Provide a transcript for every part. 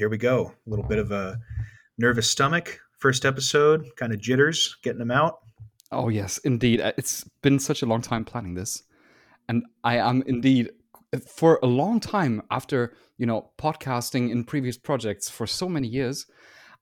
here we go. A little bit of a nervous stomach. First episode, kind of jitters, getting them out. Oh, yes, indeed. Uh, it's been such a long time planning this. And I am indeed, for a long time after, you know, podcasting in previous projects for so many years,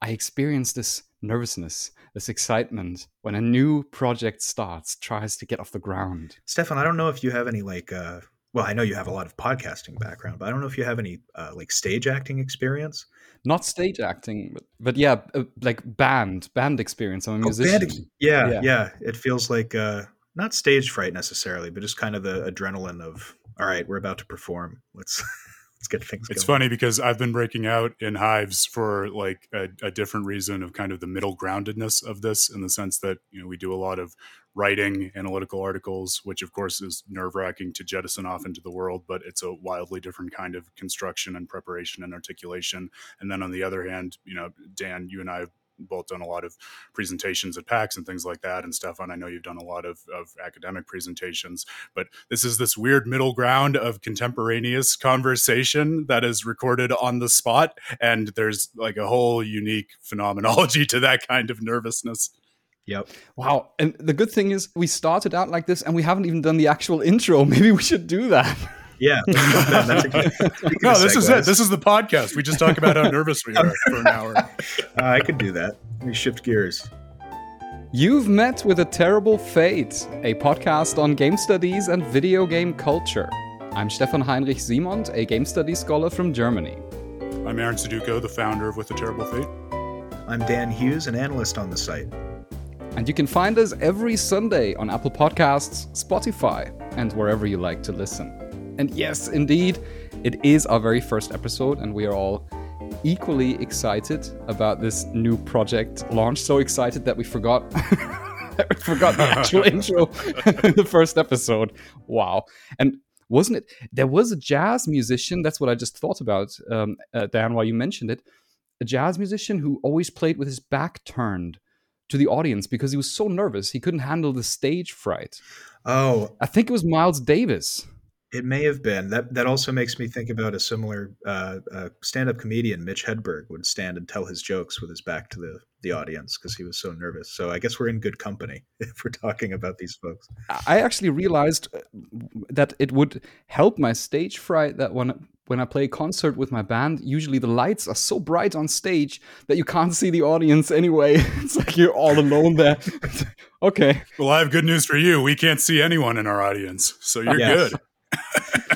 I experienced this nervousness, this excitement when a new project starts, tries to get off the ground. Stefan, I don't know if you have any like uh well, I know you have a lot of podcasting background, but I don't know if you have any uh, like stage acting experience. Not stage acting, but, but yeah, uh, like band, band experience. I'm a musician. Oh, band, yeah, yeah, yeah, It feels like uh, not stage fright necessarily, but just kind of the adrenaline of all right, we're about to perform. Let's let's get things. It's going. funny because I've been breaking out in hives for like a, a, different reason of kind of the middle groundedness of this, in the sense that you know we do a lot of writing analytical articles, which of course is nerve wracking to jettison off into the world, but it's a wildly different kind of construction and preparation and articulation. And then on the other hand, you know, Dan, you and I have both done a lot of presentations at PAX and things like that. And Stefan, I know you've done a lot of, of academic presentations, but this is this weird middle ground of contemporaneous conversation that is recorded on the spot. And there's like a whole unique phenomenology to that kind of nervousness. Yep. Wow. And the good thing is we started out like this and we haven't even done the actual intro. Maybe we should do that. Yeah. That's a good, no, this is it. This is the podcast. We just talk about how nervous we are for an hour. Uh, I could do that. We shift gears. You've met with a terrible fate, a podcast on game studies and video game culture. I'm Stefan Heinrich Simond, a game studies scholar from Germany. I'm Aaron Suduiko, the founder of With a Terrible Fate. I'm Dan Hughes, an analyst on the site. And you can find us every Sunday on Apple Podcasts, Spotify, and wherever you like to listen. And yes, indeed, it is our very first episode, and we are all equally excited about this new project launch. So excited that we forgot. we forgot the actual intro in the first episode. Wow. And wasn't it? There was a jazz musician. That's what I just thought about, um, uh, Dan, while you mentioned it. A jazz musician who always played with his back turned to the audience because he was so nervous he couldn't handle the stage fright. Oh, I think it was Miles Davis. It may have been that. That also makes me think about a similar uh, uh, stand-up comedian, Mitch Hedberg, would stand and tell his jokes with his back to the the audience because he was so nervous. So I guess we're in good company if we're talking about these folks. I actually realized uh, that it would help my stage fright that when when I play a concert with my band, usually the lights are so bright on stage that you can't see the audience anyway. it's like you're all alone there. okay. Well, I have good news for you. We can't see anyone in our audience, so you're yes. good.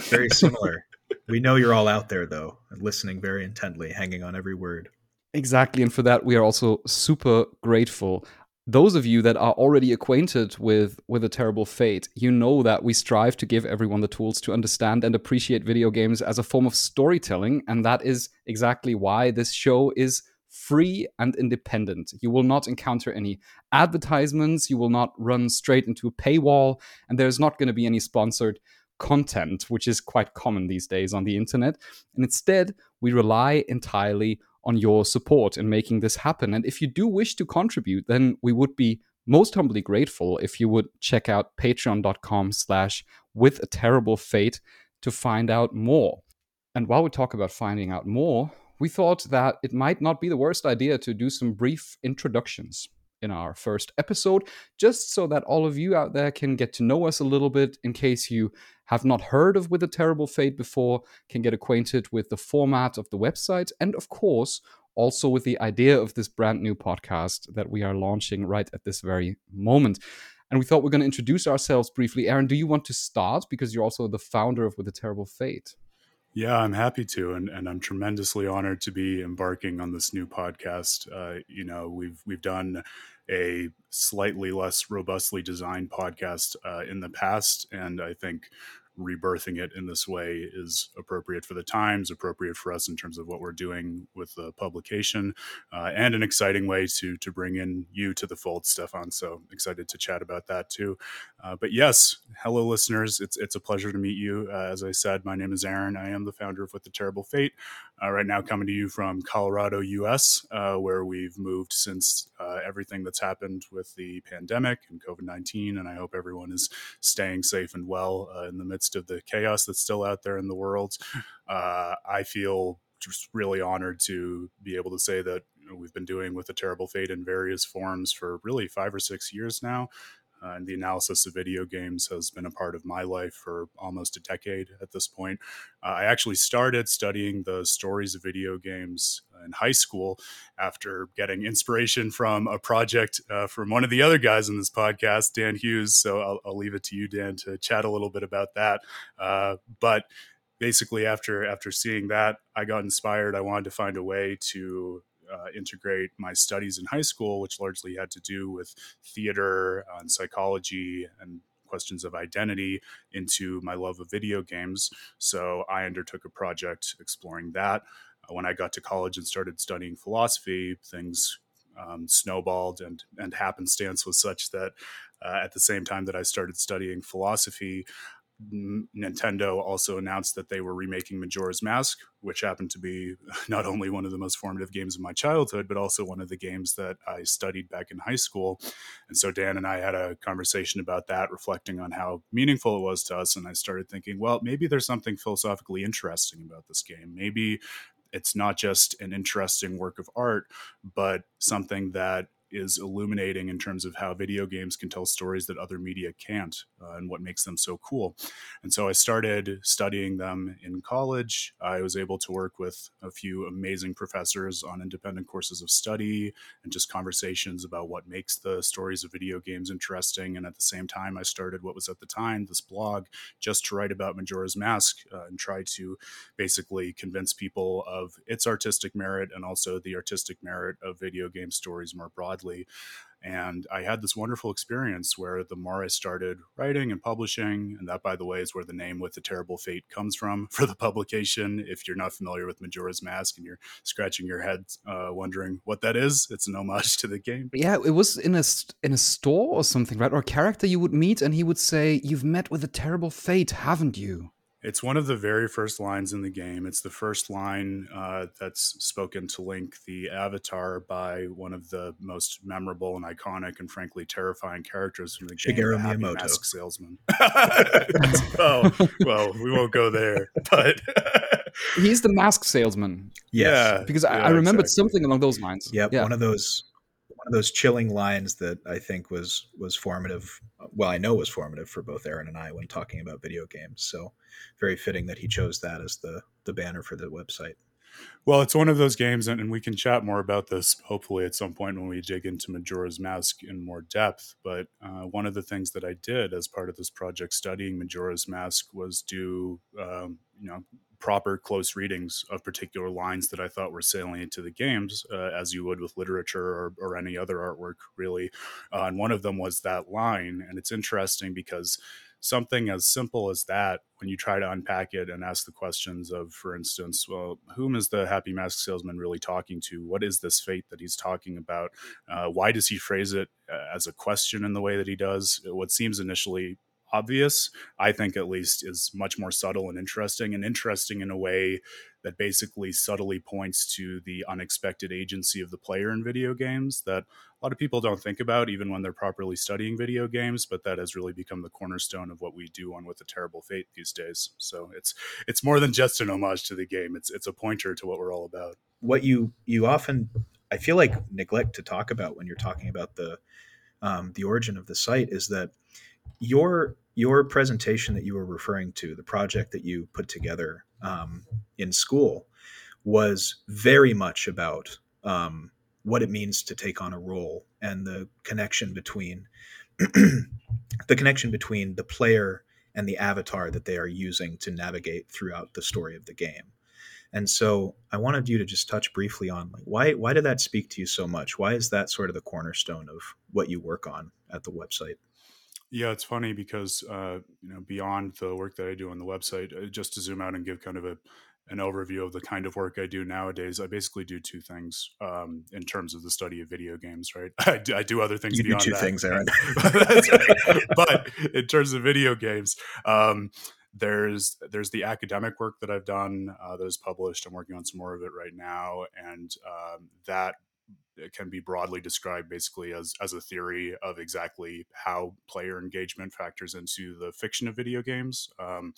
very similar. We know you're all out there though, listening very intently, hanging on every word. Exactly, and for that we are also super grateful. Those of you that are already acquainted with with a terrible fate, you know that we strive to give everyone the tools to understand and appreciate video games as a form of storytelling, and that is exactly why this show is free and independent. You will not encounter any advertisements, you will not run straight into a paywall, and there's not going to be any sponsored content, which is quite common these days on the internet. And instead, we rely entirely on your support in making this happen. And if you do wish to contribute, then we would be most humbly grateful if you would check out patreon.com slash with a terrible fate to find out more. And while we talk about finding out more, we thought that it might not be the worst idea to do some brief introductions in our first episode, just so that all of you out there can get to know us a little bit in case you have not heard of With a Terrible Fate before, can get acquainted with the format of the website, and of course, also with the idea of this brand new podcast that we are launching right at this very moment. And we thought we're going to introduce ourselves briefly. Aaron, do you want to start? Because you're also the founder of With a Terrible Fate. Yeah, I'm happy to, and, and I'm tremendously honored to be embarking on this new podcast. Uh, you know, we've we've done a slightly less robustly designed podcast uh, in the past, and I think rebirthing it in this way is appropriate for the times, appropriate for us in terms of what we're doing with the publication, uh, and an exciting way to to bring in you to the fold, Stefan. So excited to chat about that too. Uh, but yes, hello, listeners. It's it's a pleasure to meet you. Uh, as I said, my name is Aaron. I am the founder of With the Terrible Fate. Uh, right now, coming to you from Colorado, U.S., uh, where we've moved since uh, everything that's happened with the pandemic and COVID nineteen, and I hope everyone is staying safe and well in the midst of the chaos that's still out there in the world. I feel just really honored to be able to say that we've been doing with a terrible fate in various forms for really five or six years now. Uh, and the analysis of video games has been a part of my life for almost a decade at this point. Uh, I actually started studying the stories of video games in high school after getting inspiration from a project uh, from one of the other guys in this podcast, Dan Hughes. So I'll, I'll, leave it to you, Dan, to chat a little bit about that. Uh, but basically, after after seeing that, I got inspired. I wanted to find a way to uh, integrate my studies in high school, which largely had to do with theater and psychology and questions of identity into my love of video games. So I undertook a project exploring that. When I got to college and started studying philosophy, things um, snowballed and and happenstance was such that uh, at the same time that I started studying philosophy, Nintendo also announced that they were remaking Majora's Mask, which happened to be not only one of the most formative games of my childhood, but also one of the games that I studied back in high school. And so Dan and I had a conversation about that, reflecting on how meaningful it was to us. And I started thinking, well, maybe there's something philosophically interesting about this game. Maybe it's not just an interesting work of art, but something that is illuminating in terms of how video games can tell stories that other media can't uh, and what makes them so cool. And so I started studying them in college. I was able to work with a few amazing professors on independent courses of study and just conversations about what makes the stories of video games interesting. And at the same time, I started what was at the time this blog just to write about Majora's Mask uh, and try to basically convince people of its artistic merit and also the artistic merit of video game stories more broadly broadly. And I had this wonderful experience where the more I started writing and publishing, and that, by the way, is where the name With a Terrible Fate comes from for the publication. If you're not familiar with Majora's Mask and you're scratching your head uh, wondering what that is, it's an homage to the game. Yeah, it was in a in a store or something, right? Or a character you would meet, and he would say, "You've met with a terrible fate, haven't you?" It's one of the very first lines in the game. It's the first line uh, that's spoken to Link, the avatar, by one of the most memorable and iconic and frankly terrifying characters from the Shigeru game, the Miyamoto. Mask Salesman. oh, well, we won't go there, but he's the mask salesman. Yes. Yeah, because I, yeah, I remembered exactly. something along those lines. Yep, yeah. one of those one of those chilling lines that I think was was formative. Well, I know was formative for both Aaron and I when talking about video games. So very fitting that he chose that as the the banner for the website. Well, it's one of those games, and, we can chat more about this hopefully at some point when we dig into Majora's Mask in more depth. But uh, one of the things that I did as part of this project studying Majora's Mask was do, um, you know, proper close readings of particular lines that I thought were salient to the games, uh, as you would with literature or, or any other artwork, really. Uh, and one of them was that line. And it's interesting because something as simple as that, when you try to unpack it and ask the questions of, for instance, well, whom is the happy mask salesman really talking to? What is this fate that he's talking about? Uh, why does he phrase it uh, as a question in the way that he does? What seems initially obvious, I think at least, is much more subtle and interesting, and interesting in a way that basically subtly points to the unexpected agency of the player in video games that a lot of people don't think about even when they're properly studying video games but that has really become the cornerstone of what we do on with a terrible fate these days. So it's it's more than just an homage to the game. It's it's a pointer to what we're all about. What you you often I feel like neglect to talk about when you're talking about the um, the origin of the site is that your your presentation that you were referring to, the project that you put together um, in school, was very much about um, what it means to take on a role and the connection between the connection between the player and the avatar that they are using to navigate throughout the story of the game. And so I wanted you to just touch briefly on like why why did that speak to you so much? Why is that sort of the cornerstone of what you work on at the website? Yeah, it's funny because uh, you know beyond the work that I do on the website, uh, just to zoom out and give kind of a an overview of the kind of work I do nowadays, I basically do two things um, in terms of the study of video games. Right, I do, I do other things You do beyond two that. things, Aaron. But in terms of video games, um, there's there's the academic work that I've done uh, that is published. I'm working on some more of it right now, and um, that can be broadly described basically as as a theory of exactly how player engagement factors into the fiction of video games. Um,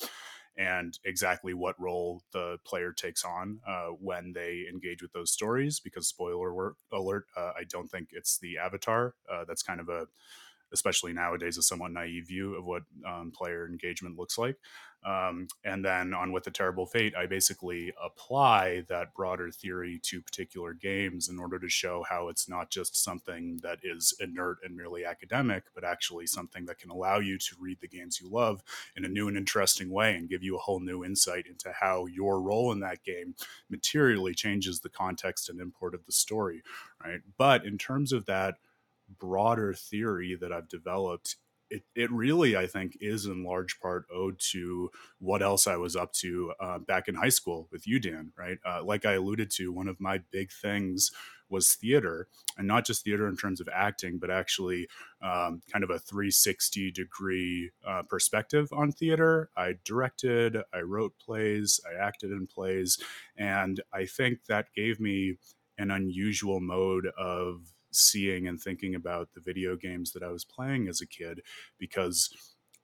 and exactly what role the player takes on uh, when they engage with those stories. Because spoiler alert, uh, I don't think it's the avatar. Uh, that's kind of a especially nowadays, a somewhat naive view of what um, player engagement looks like. Um, and then on With a Terrible Fate, I basically apply that broader theory to particular games in order to show how it's not just something that is inert and merely academic, but actually something that can allow you to read the games you love in a new and interesting way and give you a whole new insight into how your role in that game materially changes the context and import of the story, right? But in terms of that broader theory that I've developed it, it really, I think, is in large part owed to what else I was up to uh, back in high school with you, Dan, right? Uh, like I alluded to, one of my big things was theater, and not just theater in terms of acting, but actually um, kind of a 360 degree uh, perspective on theater. I directed, I wrote plays, I acted in plays, and I think that gave me an unusual mode of seeing and thinking about the video games that I was playing as a kid because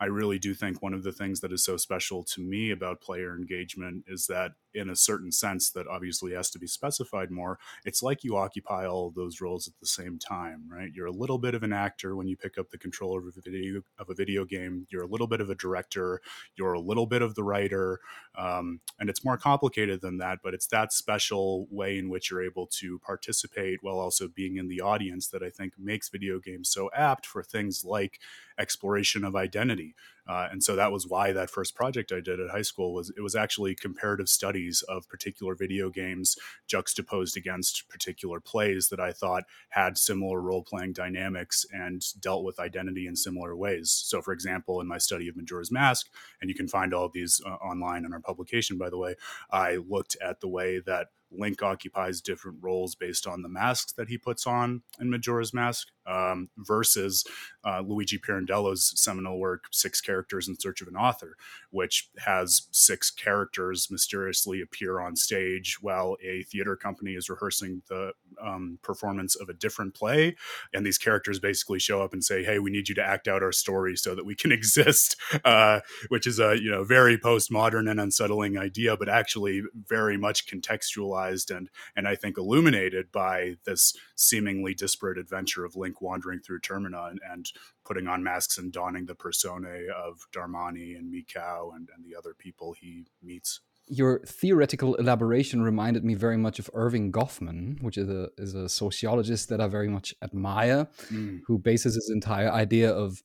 I really do think one of the things that is so special to me about player engagement is that, in a certain sense, that obviously has to be specified more. It's like you occupy all those roles at the same time, right? You're a little bit of an actor when you pick up the controller of a video of a video game. You're a little bit of a director. You're a little bit of the writer, um, and it's more complicated than that. But it's that special way in which you're able to participate while also being in the audience that I think makes video games so apt for things like exploration of identity. Uh, and so that was why that first project I did at high school was it was actually comparative studies of particular video games juxtaposed against particular plays that I thought had similar role playing dynamics and dealt with identity in similar ways. So, for example, in my study of Majora's Mask, and you can find all of these uh, online in our publication, by the way, I looked at the way that Link occupies different roles based on the masks that he puts on in Majora's Mask um, versus uh, Luigi Pirandello's seminal work, Six Characters in Search of an Author, which has six characters mysteriously appear on stage while a theater company is rehearsing the um, performance of a different play. And these characters basically show up and say, Hey, we need you to act out our story so that we can exist, uh, which is a you know very postmodern and unsettling idea, but actually very much contextualized and and I think illuminated by this seemingly disparate adventure of Link wandering through Termina and, and putting on masks and donning the personae of Darmani and Mikau and, and the other people he meets your theoretical elaboration reminded me very much of Erving Goffman, which is a is a sociologist that I very much admire, mm. who bases his entire idea of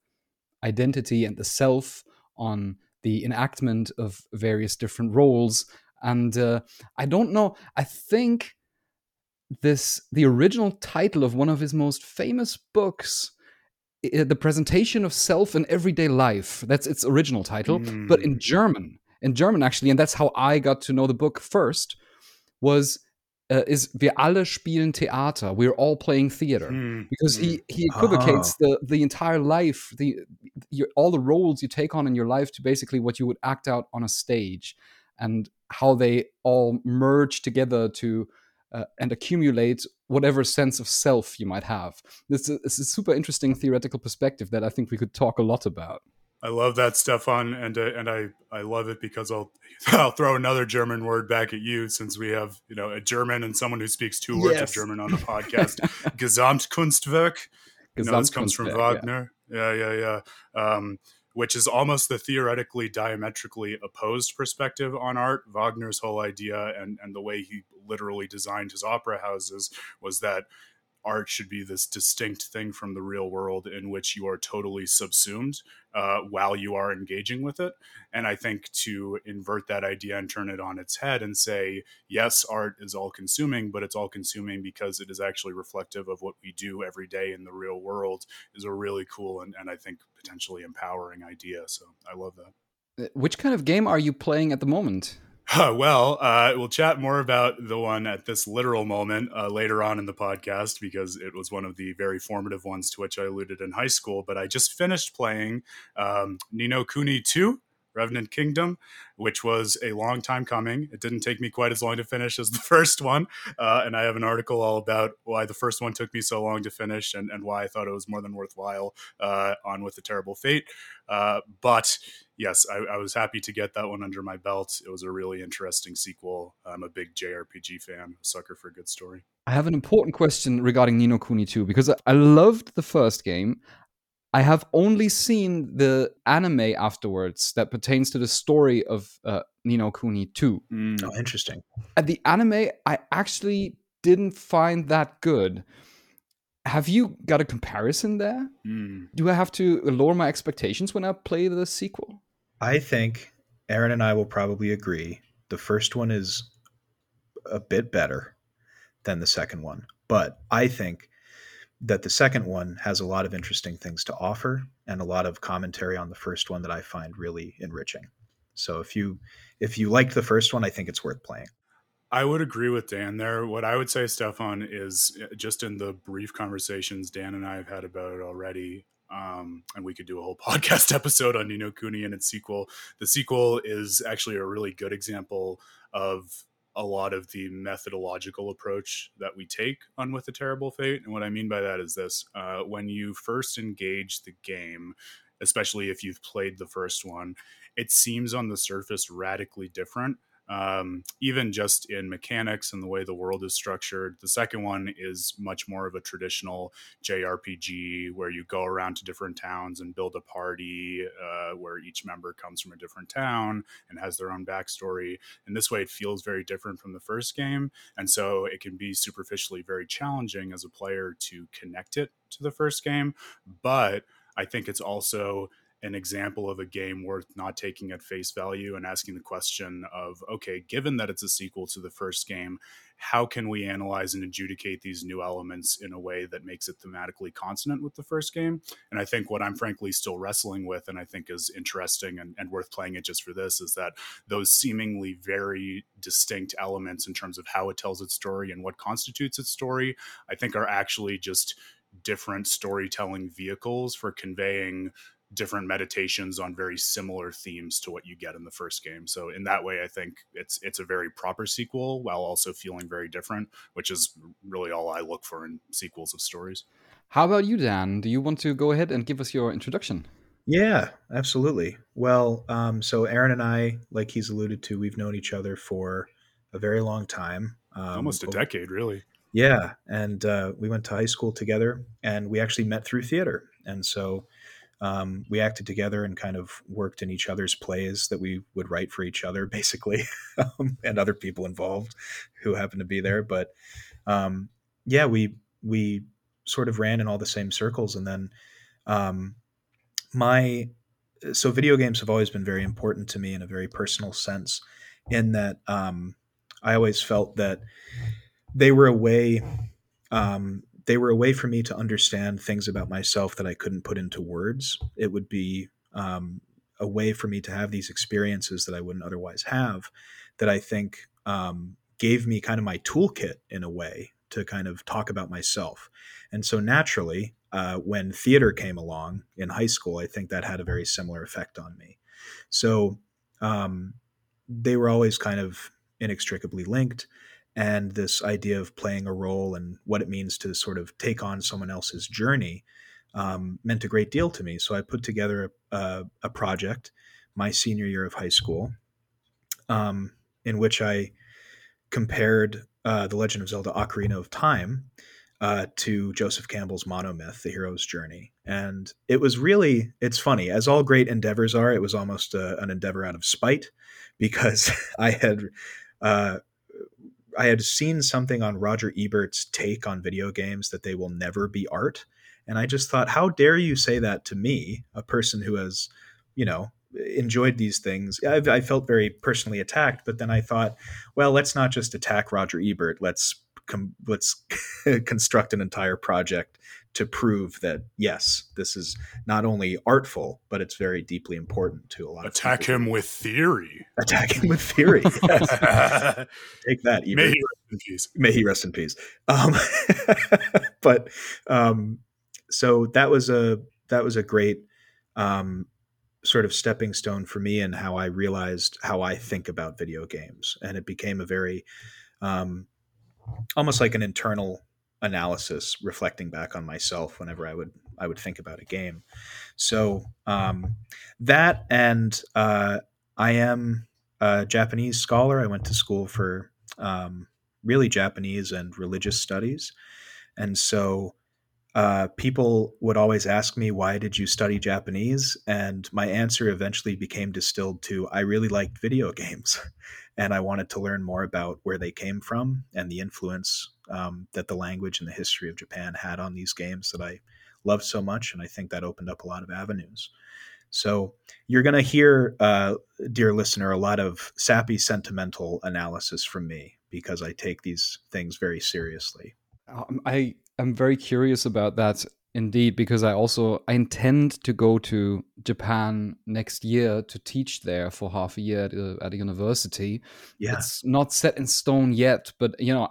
identity and the self on the enactment of various different roles. And uh, I don't know. I think this the original title of one of his most famous books the presentation of self in everyday life that's its original title mm. but in german in german actually and that's how i got to know the book first was uh, is wir alle spielen theater we're all playing theater mm. because he he equivocates oh. the the entire life the your, all the roles you take on in your life to basically what you would act out on a stage and how they all merge together to uh, and accumulate whatever sense of self you might have. This is, this is, a super interesting theoretical perspective that I think we could talk a lot about. I love that, Stefan, and uh, and I, I love it because I'll I'll throw another German word back at you since we have you know a German and someone who speaks two words yes. of German on the podcast. Gesamtkunstwerk. You know, this comes from Wagner. Yeah, yeah, yeah. yeah. Um, which is almost the theoretically diametrically opposed perspective on art. Wagner's whole idea and, and the way he literally designed his opera houses was that art should be this distinct thing from the real world in which you are totally subsumed uh, while you are engaging with it. And I think to invert that idea and turn it on its head and say, yes, art is all consuming, but it's all consuming because it is actually reflective of what we do every day in the real world is a really cool and, and I think potentially empowering idea. So I love that. Uh, which kind of game are you playing at the moment? Well, uh, we'll chat more about the one at this literal moment uh, later on in the podcast because it was one of the very formative ones to which I alluded in high school. But I just finished playing um, Ni no Kuni 2, Revenant Kingdom, which was a long time coming. It didn't take me quite as long to finish as the first one. Uh, and I have an article all about why the first one took me so long to finish and, and why I thought it was more than worthwhile uh, on With a Terrible Fate. Uh, but yes, I, I, was happy to get that one under my belt. It was a really interesting sequel. I'm a big JRPG fan, sucker for a good story. I have an important question regarding Ni no Kuni 2 because I loved the first game. I have only seen the anime afterwards that pertains to the story of uh, Ni no Kuni 2. Mm. Oh, interesting. At the anime, I actually didn't find that good. Have you got a comparison there? Mm. Do I have to lower my expectations when I play the sequel? I think Aaron and I will probably agree. The first one is a bit better than the second one, but I think that the second one has a lot of interesting things to offer and a lot of commentary on the first one that I find really enriching. So if you if you liked the first one, I think it's worth playing. I would agree with Dan there. What I would say, Stefan, is uh, just in the brief conversations Dan and I have had about it already, um, and we could do a whole podcast episode on Ni no Kuni and its sequel. The sequel is actually a really good example of a lot of the methodological approach that we take on With a Terrible Fate. And what I mean by that is this uh, when you first engage the game, especially if you've played the first one, it seems on the surface radically different um, even just in mechanics and the way the world is structured. The second one is much more of a traditional JRPG where you go around to different towns and build a party uh, where each member comes from a different town and has their own backstory. And this way, it feels very different from the first game. And so it can be superficially very challenging as a player to connect it to the first game. But I think it's also an example of a game worth not taking at face value and asking the question of okay given that it's a sequel to the first game how can we analyze and adjudicate these new elements in a way that makes it thematically consonant with the first game? And i think what i'm frankly still wrestling with and i think is interesting and, and worth playing it just for this is that those seemingly very distinct elements in terms of how it tells its story and what constitutes its story i think are actually just different storytelling vehicles for conveying different meditations on very similar themes to what you get in the first game. So in that way, I think it's it's a very proper sequel while also feeling very different, which is really all I look for in sequels of stories. How about you, Dan? Do you want to go ahead and give us your introduction? Yeah, absolutely. Well, um, so Aaron and I, like he's alluded to, we've known each other for a very long time, um, almost a decade, really. Yeah, and uh, we went to high school together, and we actually met through theater, and so um, we acted together and kind of worked in each other's plays that we would write for each other, basically, um, and other people involved who happened to be there. But um, yeah, we we sort of ran in all the same circles, and then um, my so video games have always been very important to me in a very personal sense, in that um, I always felt that they were a way um, they were a way for me to understand things about myself that I couldn't put into words. It would be um, a way for me to have these experiences that I wouldn't otherwise have, that I think um, gave me kind of my toolkit in a way to kind of talk about myself. And so naturally, uh, when theater came along in high school, I think that had a very similar effect on me. So um, they were always kind of inextricably linked and this idea of playing a role and what it means to sort of take on someone else's journey um, meant a great deal to me. So I put together a, a project my senior year of high school um, in which I compared uh, The Legend of Zelda Ocarina of Time uh, to Joseph Campbell's monomyth, The Hero's Journey. And it was really, it's funny, as all great endeavors are, it was almost a, an endeavor out of spite because I had uh, I had seen something on Roger Ebert's take on video games that they will never be art, and I just thought, how dare you say that to me, a person who has, you know, enjoyed these things. I, I felt very personally attacked, but then I thought, well, let's not just attack Roger Ebert. Let's com- let's construct an entire project to prove that yes, this is not only artful, but it's very deeply important to a lot Attack of Attack him with theory. Attack him with theory. Take that. Ebert. May he rest in peace. May he rest in peace. Um, but um, so that was a that was a great um, sort of stepping stone for me and how I realized how I think about video games, and it became a very um, almost like an internal analysis, reflecting back on myself whenever I would I would think about a game. So um, that and uh, I am a Japanese scholar. I went to school for um, really Japanese and religious studies, and so uh, people would always ask me, Why did you study Japanese? And my answer eventually became distilled to I really liked video games. and I wanted to learn more about where they came from and the influence um, that the language and the history of Japan had on these games that I loved so much. And I think that opened up a lot of avenues. So you're going to hear, uh, dear listener, a lot of sappy, sentimental analysis from me because I take these things very seriously. Um, I am very curious about that indeed because I also I intend to go to Japan next year to teach there for half a year at a, at a university. Yeah. It's not set in stone yet, but you know,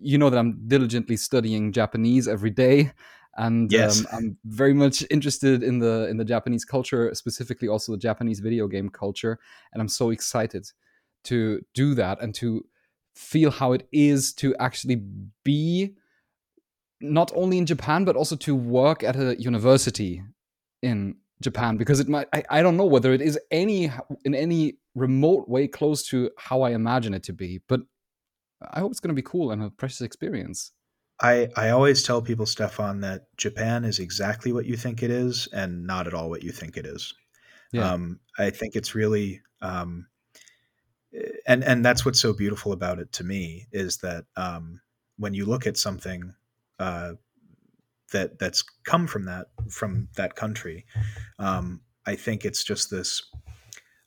you know that I'm diligently studying Japanese every day and yes. um, I'm very much interested in the in the Japanese culture, specifically also the Japanese video game culture, and I'm so excited to do that and to feel how it is to actually be not only in Japan but also to work at a university in Japan because it might I, I don't know whether it is any in any remote way close to how I imagine it to be but I hope it's going to be cool and a precious experience. I, I always tell people, Stefan, that Japan is exactly what you think it is and not at all what you think it is. Yeah. Um, I think it's really, um, and and that's what's so beautiful about it to me is that um, when you look at something uh, that that's come from that from that country, um, I think it's just this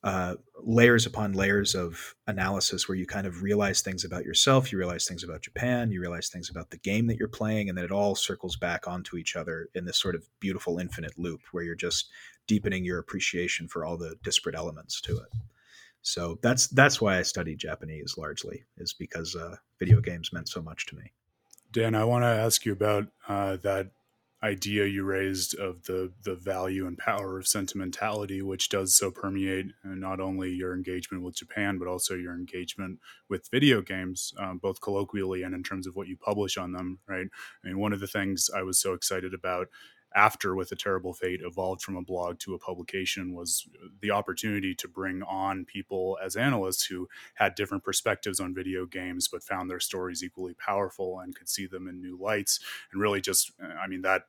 uh, layers upon layers of analysis where you kind of realize things about yourself, you realize things about Japan, you realize things about the game that you're playing, and then it all circles back onto each other in this sort of beautiful infinite loop where you're just deepening your appreciation for all the disparate elements to it. So that's that's why I studied Japanese largely, is because uh, video games meant so much to me. Dan, I want to ask you about uh, that idea you raised of the the value and power of sentimentality, which does so permeate uh, not only your engagement with Japan, but also your engagement with video games, um, both colloquially and in terms of what you publish on them. Right. I mean, one of the things I was so excited about after with a terrible fate evolved from a blog to a publication was the opportunity to bring on people as analysts who had different perspectives on video games but found their stories equally powerful and could see them in new lights and really just i mean that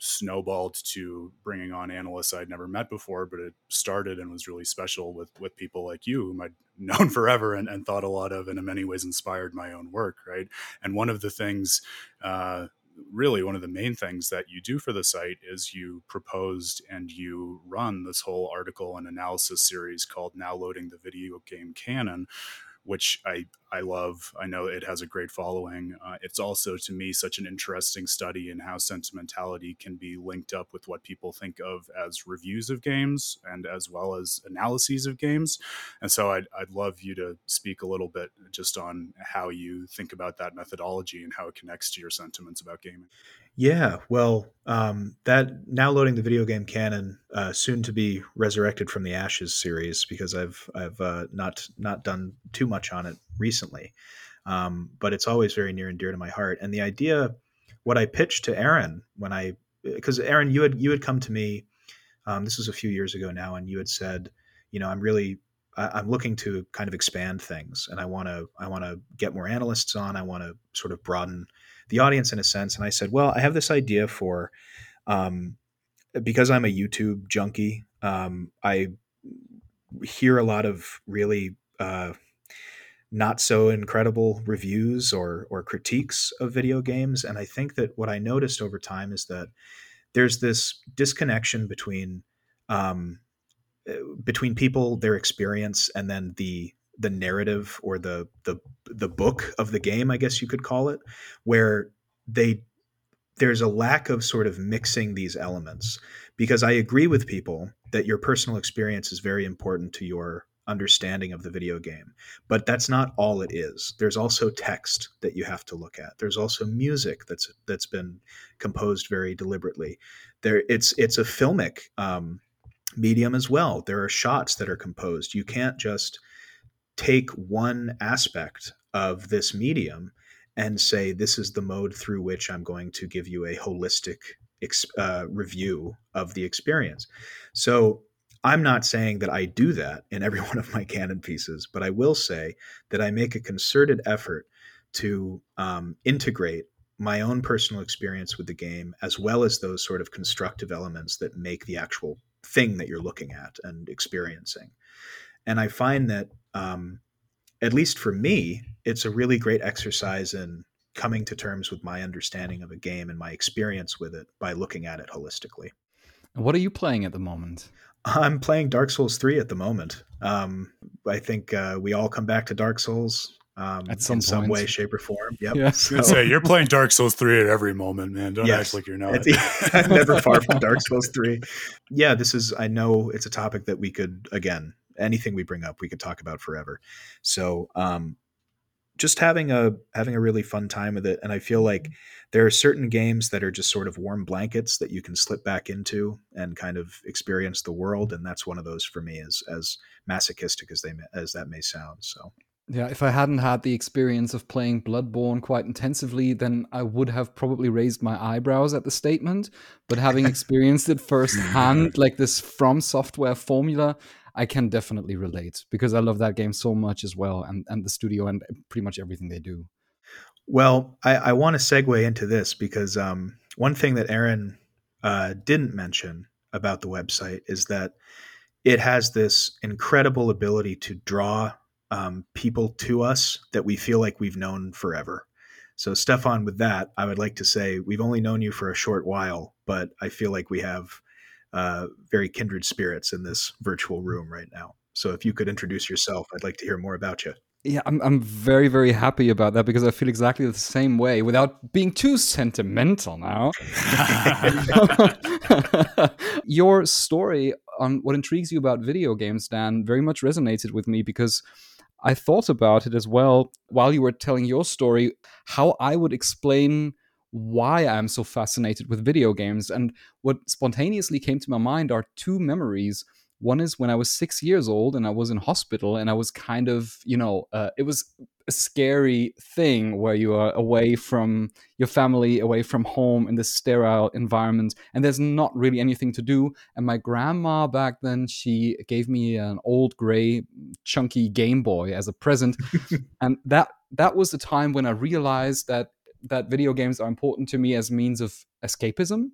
snowballed to bringing on analysts I'd never met before, but it started and was really special with with people like you, whom I'd known forever and, and thought a lot of, and in many ways inspired my own work. Right, and one of the things uh, really one of the main things that you do for the site is you proposed and you run this whole article and analysis series called now loading the video game canon which I I love. I know it has a great following. Uh, it's also to me such an interesting study in how sentimentality can be linked up with what people think of as reviews of games and as well as analyses of games. And so I'd I'd love you to speak a little bit just on how you think about that methodology and how it connects to your sentiments about gaming. Yeah, well, um, that now loading the video game canon, uh, soon to be resurrected from the ashes series because I've I've uh, not not done too much on it recently, um, but it's always very near and dear to my heart. And the idea, what I pitched to Aaron when I, because Aaron, you had you had come to me, um, this was a few years ago now, and you had said, you know, I'm really I'm looking to kind of expand things, and I want to I want to get more analysts on. I want to sort of broaden the audience in a sense. And I said, well, I have this idea for, um, because I'm a YouTube junkie, um, I hear a lot of really uh, not so incredible reviews or or critiques of video games, and I think that what I noticed over time is that there's this disconnection between um, uh, between people, their experience, and then the the narrative or the the the book of the game, I guess you could call it, where they there's a lack of sort of mixing these elements because I agree with people that your personal experience is very important to your understanding of the video game. But that's not all it is. There's also text that you have to look at. There's also music that's that's been composed very deliberately. There, it's it's a filmic um, medium as well. There are shots that are composed. You can't just take one aspect of this medium and say, this is the mode through which I'm going to give you a holistic uh, review of the experience. So I'm not saying that I do that in every one of my canon pieces, but I will say that I make a concerted effort to um, integrate my own personal experience with the game as well as those sort of constructive elements that make the actual thing that you're looking at and experiencing. And I find that, um, at least for me, it's a really great exercise in coming to terms with my understanding of a game and my experience with it by looking at it holistically. What are you playing at the moment? I'm playing Dark Souls 3 at the moment. Um, I think uh, we all come back to Dark Souls um, at some in some way, shape, or form. Yep. Yeah. So, say you're playing Dark Souls three at every moment, man. Don't yes, act like you're not. I'm never far from Dark Souls three. Yeah, this is. I know it's a topic that we could again anything we bring up we could talk about forever. So um, just having a having a really fun time with it, and I feel like there are certain games that are just sort of warm blankets that you can slip back into and kind of experience the world, and that's one of those for me. As as masochistic as they as that may sound, so. Yeah, if I hadn't had the experience of playing Bloodborne quite intensively, then I would have probably raised my eyebrows at the statement. But having experienced it firsthand, like this From Software formula, I can definitely relate because I love that game so much as well, and and the studio and pretty much everything they do. Well, I, I want to segue into this because um, one thing that Aaron uh, didn't mention about the website is that it has this incredible ability to draw um, people to us that we feel like we've known forever. So, Stefan, with that, I would like to say we've only known you for a short while, but I feel like we have uh, very kindred spirits in this virtual room right now. So, if you could introduce yourself, I'd like to hear more about you. Yeah, I'm I'm very very happy about that because I feel exactly the same way without being too sentimental now. Your story on what intrigues you about video games, Dan, very much resonated with me because I thought about it as well while you were telling your story, how I would explain why I'm so fascinated with video games. And what spontaneously came to my mind are two memories. One is when I was six years old and I was in hospital, and I was kind of, you know, uh, it was a scary thing where you are away from your family, away from home in this sterile environment, and there's not really anything to do. And my grandma back then, she gave me an old gray, chunky Game Boy as a present, and that that was the time when I realized that that video games are important to me as means of escapism.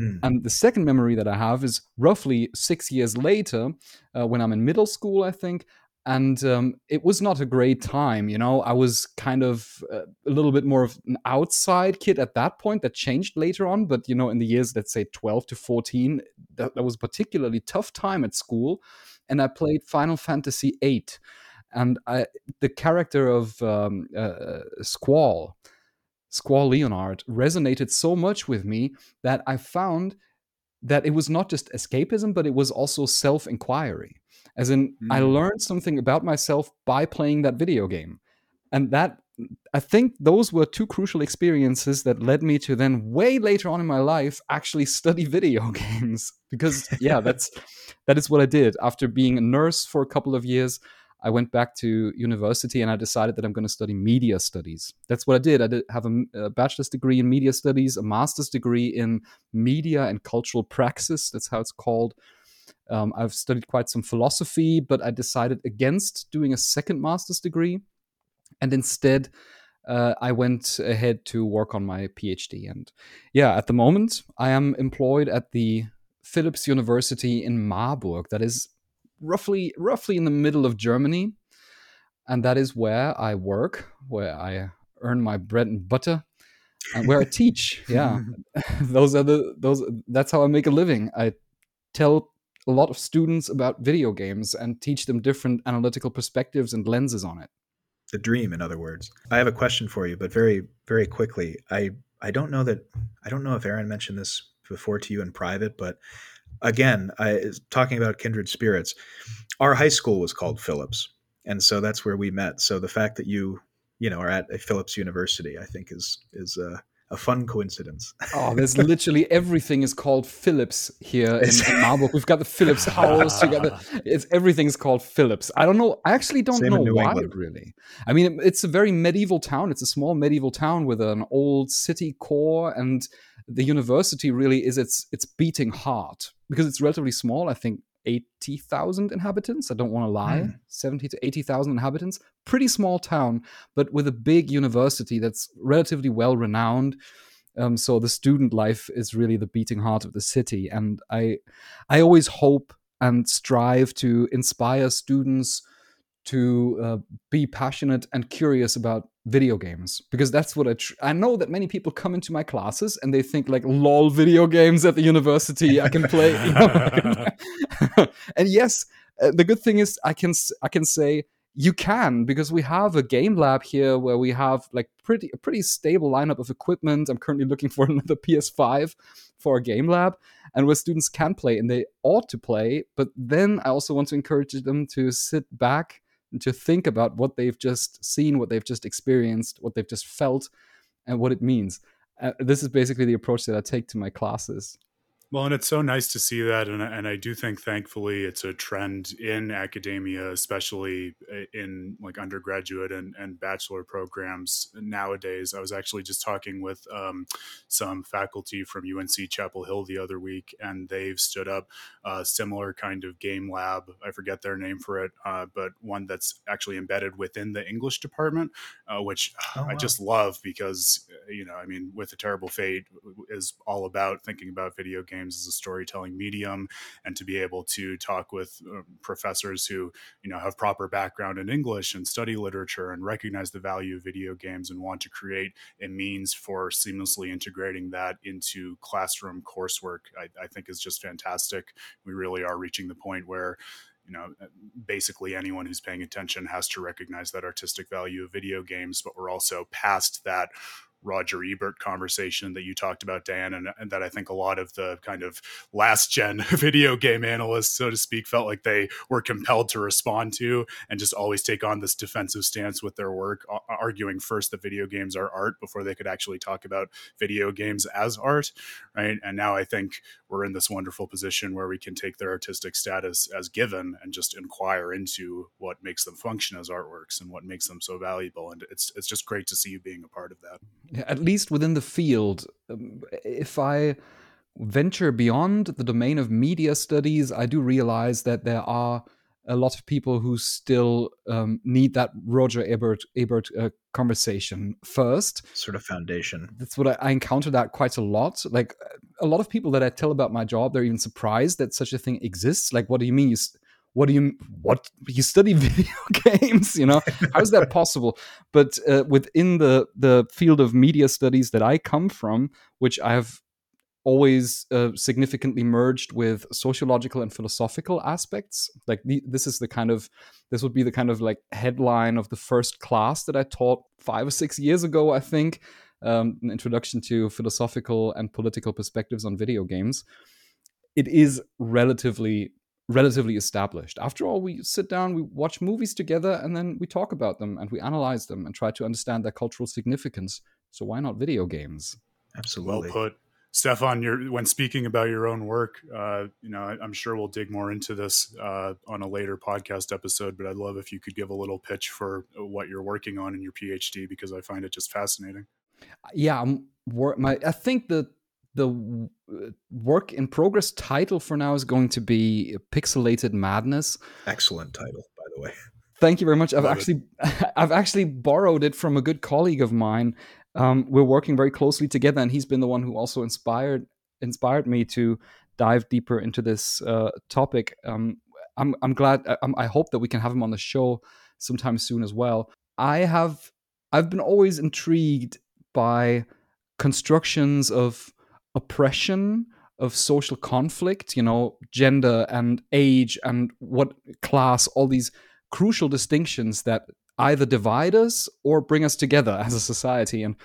Mm. And the second memory that I have is roughly six years later, uh, when I'm in middle school, I think. And um, it was not a great time you know? I was kind of uh, a little bit more of an outside kid at that point that changed later on. But you know in the years let's say 12 to 14 that, that was a particularly tough time at school. And i played final fantasy 8 and I, the character of um, uh, squall squall leonhart resonated so much with me that i found that it was not just escapism but it was also self-inquiry. As in mm. i learned something about myself by playing that video game. And that i think those were two crucial experiences that led me to then way later on in my life actually study video games. Because yeah that's that is what i did. After being a nurse for a couple of years I went back to university and I decided that I'm going to study media studies. That's what I did. I did have a, a, bachelor's degree in media studies, a master's degree in media and cultural praxis. That's how it's called. Um, I've studied quite some philosophy, but I decided against doing a second master's degree. And instead, uh, I went ahead to work on my PhD. And yeah, at the moment, I am employed at the Philipps University in Marburg. That is roughly roughly in the middle of Germany. And that is where I work, where I earn my bread and butter and where I teach. Yeah. those are the those that's how I make a living. I tell a lot of students about video games and teach them different analytical perspectives and lenses on it. The dream, in other words. I have a question for you, but very, very quickly. I I don't know that I don't know if Aaron mentioned this before to you in private, but again, I talking about kindred spirits. Our high school was called Phillips, and so that's where we met. So the fact that you you know are at a Philipps University, I think is is uh, a fun coincidence. oh, there's literally everything is called Philipps here in, in Marburg. We've got the Philipps house. You got the, it's everything's called Philipps. I don't know. I actually don't Same know why. England. Really, I mean, it's a very medieval town. It's a small medieval town with an old city core, and the university really is its its beating heart because it's relatively small. I think. 80,000 inhabitants. I don't want to lie. Hmm. 70 to 80,000 inhabitants. Pretty small town, but with a big university that's relatively well renowned. Um, so the student life is really the beating heart of the city, and I, I always hope and strive to inspire students to uh, be passionate and curious about video games because that's what I tr- I know that many people come into my classes and they think like lol video games at the university I can play you know? and yes uh, the good thing is I can I can say you can because we have a game lab here where we have like pretty a pretty stable lineup of equipment. I'm currently looking for another PS5 for a game lab, and where students can play and they ought to play. But then I also want to encourage them to sit back to think about what they've just seen, what they've just experienced, what they've just felt, and what it means. Uh, this is basically the approach that I take to my classes. Well, and it's so nice to see that, and and I do think, thankfully, it's a trend in academia, especially in like undergraduate and, and bachelor programs nowadays. I was actually just talking with um, some faculty from UNC Chapel Hill the other week, and they've stood up a similar kind of game lab. I forget their name for it, uh, but one that's actually embedded within the English department, uh, which Oh, I just love because you know, I mean, with a terrible fate is all about thinking about video games as a storytelling medium, and to be able to talk with uh, professors who you know have proper background in English and study literature and recognize the value of video games and want to create a means for seamlessly integrating that into classroom coursework, I, I think is just fantastic. We really are reaching the point where you know basically anyone who's paying attention has to recognize that artistic value of video games but we're also past that Roger Ebert conversation that you talked about, Dan, and, and, that I think a lot of the kind of last gen video game analysts, so to speak, felt like they were compelled to respond to and just always take on this defensive stance with their work, arguing first that video games are art before they could actually talk about video games as art, right? And now I think we're in this wonderful position where we can take their artistic status as given and just inquire into what makes them function as artworks and what makes them so valuable. And it's it's just great to see you being a part of that at least within the field, um, if I venture beyond the domain of media studies, I do realize that there are a lot of people who still um, need that Roger Ebert Ebert uh, conversation first. Sort of foundation. That's what I, I encounter that quite a lot. Like a lot of people that I tell about my job, they're even surprised that such a thing exists. Like, what do you mean you? what do you what you study video games you know how is that possible but uh, within the the field of media studies that i come from which i have always uh, significantly merged with sociological and philosophical aspects like the, this is the kind of this would be the kind of like headline of the first class that i taught five or six years ago i think um, an introduction to philosophical and political perspectives on video games it is relatively relatively established. After all, we sit down, we watch movies together, and then we talk about them and we analyze them and try to understand their cultural significance. So why not video games? Absolutely. Well put. Stefan, you're, when speaking about your own work, uh, you know, I, am sure we'll dig more into this uh, on a later podcast episode. But I'd love if you could give a little pitch for what you're working on in your PhD because I find it just fascinating. Yeah, I'm, my I think the the work in progress title for now is going to be Pixelated Madness. Excellent title, by the way. Thank you very much. I've Love actually it. I've actually borrowed it from a good colleague of mine. Um, we're working very closely together, and he's been the one who also inspired inspired me to dive deeper into this uh, topic. Um, I'm I'm glad. I'm, I hope that we can have him on the show sometime soon as well. I have I've been always intrigued by constructions of oppression of social conflict you know gender and age and what class all these crucial distinctions that either divide us or bring us together as a society and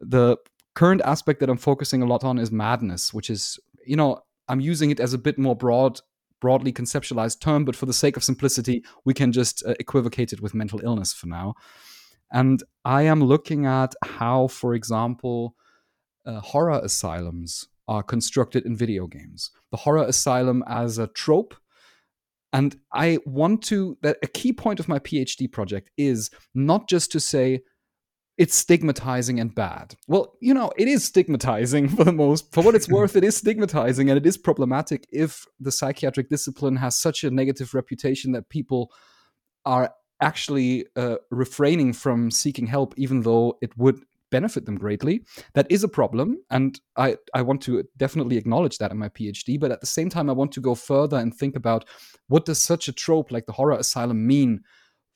the current aspect that i'm focusing a lot on is madness which is you know i'm using it as a bit more broad broadly conceptualized term but for the sake of simplicity we can just uh, equivocate it with mental illness for now and i am looking at how for example uh, horror asylums are constructed in video games. The horror asylum as a trope. And I want to, that a key point of my PhD project is not just to say, it's stigmatizing and bad. Well, you know, it is stigmatizing for the most, for what it's worth, it is stigmatizing and it is problematic if the psychiatric discipline has such a negative reputation that people are actually uh, refraining from seeking help, even though it would benefit them greatly. That is a problem, and I, I want to definitely acknowledge that in my PhD. But at the same time, I want to go further and think about what does such a trope like the horror asylum mean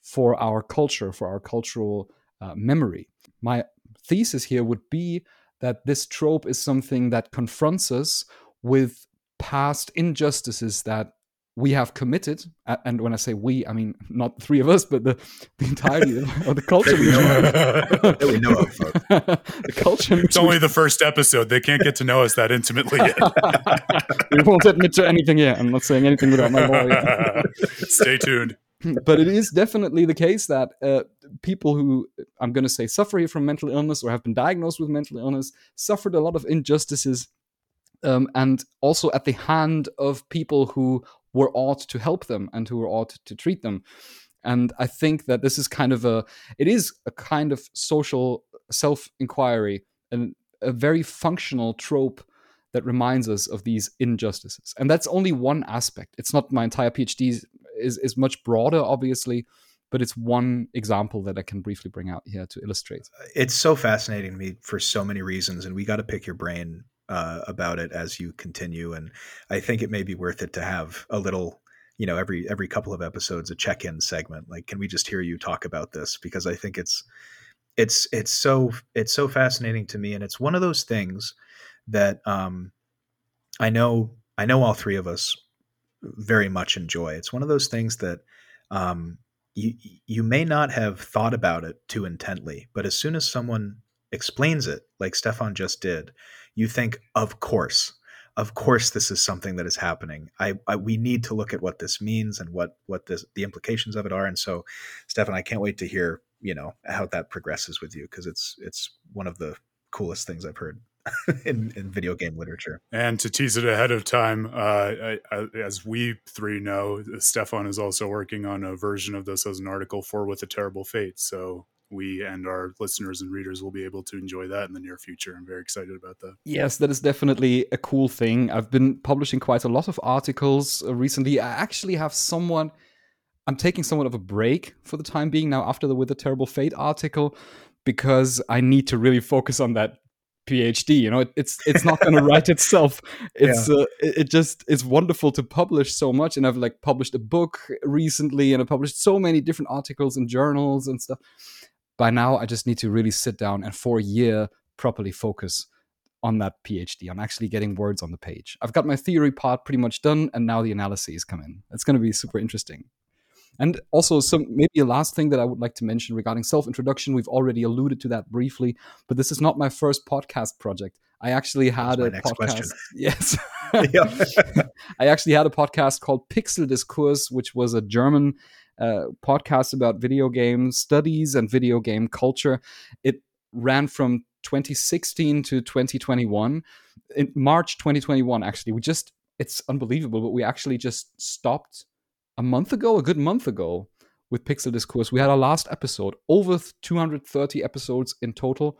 for our culture, for our cultural uh, memory. My thesis here would be that this trope is something that confronts us with past injustices that we have committed, and when I say we, I mean not three of us, but the, the entirety of the culture we know, that we know of. the culture. It's only the first episode. They can't get to know us that intimately yet. we won't admit to anything yet. I'm not saying anything without my lawyer. Stay tuned. but it is definitely the case that uh, people who I'm going to say suffer from mental illness or have been diagnosed with mental illness suffered a lot of injustices um, and also at the hand of people who were ought to help them and who were ought to treat them. And I think that this is kind of a, it is a kind of social self inquiry and a very functional trope that reminds us of these injustices. And that's only one aspect. It's not my entire PhD is, is much broader, obviously, but it's one example that I can briefly bring out here to illustrate. It's so fascinating to me for so many reasons, and we got to pick your brain uh, about it as you continue. And I think it may be worth it to have a little, you know, every every couple of episodes a check in segment. Like, can we just hear you talk about this? Because I think it's it's it's so it's so fascinating to me, and it's one of those things that um, I know I know all three of us very much enjoy. It's one of those things that um, you you may not have thought about it too intently, but as soon as someone explains it, like Stefan just did, you think, of course, of course, this is something that is happening. I, I, we need to look at what this means and what what this, the implications of it are. And so, Stefan, I can't wait to hear you know how that progresses with you because it's it's one of the coolest things I've heard in, in video game literature. And to tease it ahead of time, uh, I, I, as we three know, Stefan is also working on a version of this as an article for With a Terrible Fate. So we and our listeners and readers will be able to enjoy that in the near future. I'm very excited about that. Yes, that is definitely a cool thing. I've been publishing quite a lot of articles uh, recently. I actually have someone. I'm taking somewhat of a break for the time being now after the With a Terrible Fate article because I need to really focus on that PhD. You know, it, it's it's not going to write itself. It's yeah. uh, it, it, just it's wonderful to publish so much, and I've like published a book recently, and I published so many different articles in journals and stuff by now I just need to really sit down and for a year properly focus on that PhD, on actually getting words on the page. I've got my theory part pretty much done, and now the analyses come in. It's going to be super interesting. And also, some maybe a last thing that I would like to mention regarding self introduction. We've already alluded to that briefly, but this is not my first podcast project. I actually had a podcast. Question. Yes, I actually had a podcast called Pixel Discourse, which was a German uh, podcast about video game studies and video game culture. It ran from 2016 to 2021. In March 2021, actually, we just, it's unbelievable, but we actually just stopped a month ago, a good month ago, with Pixel Discourse. We had our last episode, over 230 episodes in total.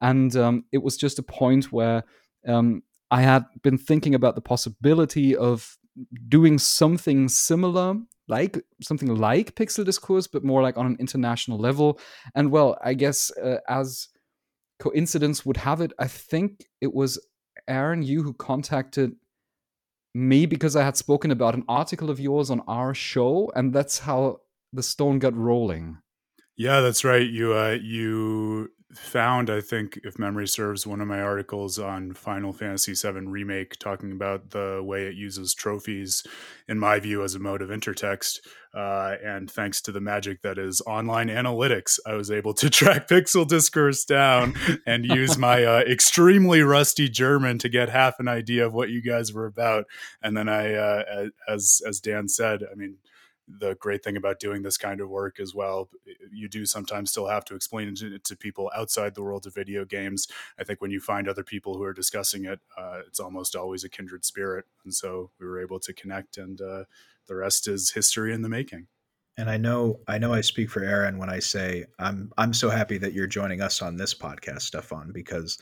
And um, it was just a point where um, I had been thinking about the possibility of doing something similar like something like pixel discourse but more like on an international level. And well i guess uh, as coincidence would have it i think it was aaron you who contacted me because i had spoken about an article of yours on our show and that's how the stone got rolling. Yeah that's right. You uh you found, I think, if memory serves, one of my articles on Final Fantasy VII Remake talking about the way it uses trophies, in my view, as a mode of intertext. Uh, and thanks to the magic that is online analytics, I was able to track Pixel Discourse down and use my uh, extremely rusty German to get half an idea of what you guys were about. And then I, uh, as as Dan said, I mean the great thing about doing this kind of work as well, you do sometimes still have to explain it to, people outside the world of video games. I think when you find other people who are discussing it, uh, it's almost always a kindred spirit. And so we were able to connect, and uh, the rest is history in the making. And I know I know I speak for Aaron when I say I'm I'm so happy that you're joining us on this podcast, Stefan, because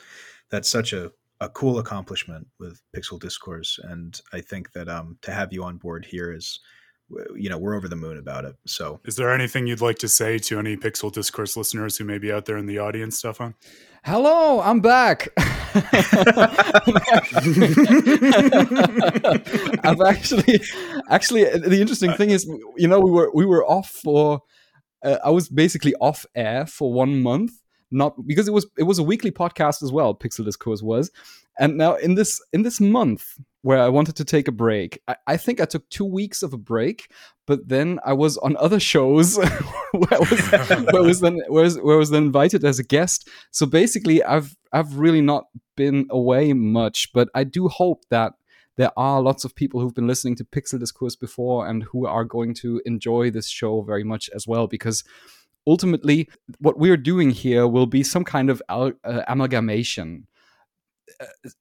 that's such a, a cool accomplishment with Pixel Discourse. And I think that um, to have you on board here is you know we're over the moon about it so. Is there anything you'd like to say to any pixel discourse listeners who may be out there in the audience stefan? Hello i'm back. I've actually actually the interesting thing is you know we were we were off for uh, i was basically off air for one month not because it was it was a weekly podcast as well pixel discourse was and now in this in this month where I wanted to take a break, I, I think I took two weeks of a break, but then I was on other shows where, was, where was then where, was, where was then invited as a guest. So basically, I've I've really not been away much, but I do hope that there are lots of people who've been listening to Pixel Discourse before and who are going to enjoy this show very much as well because ultimately what we're doing here will be some kind of al- uh, amalgamation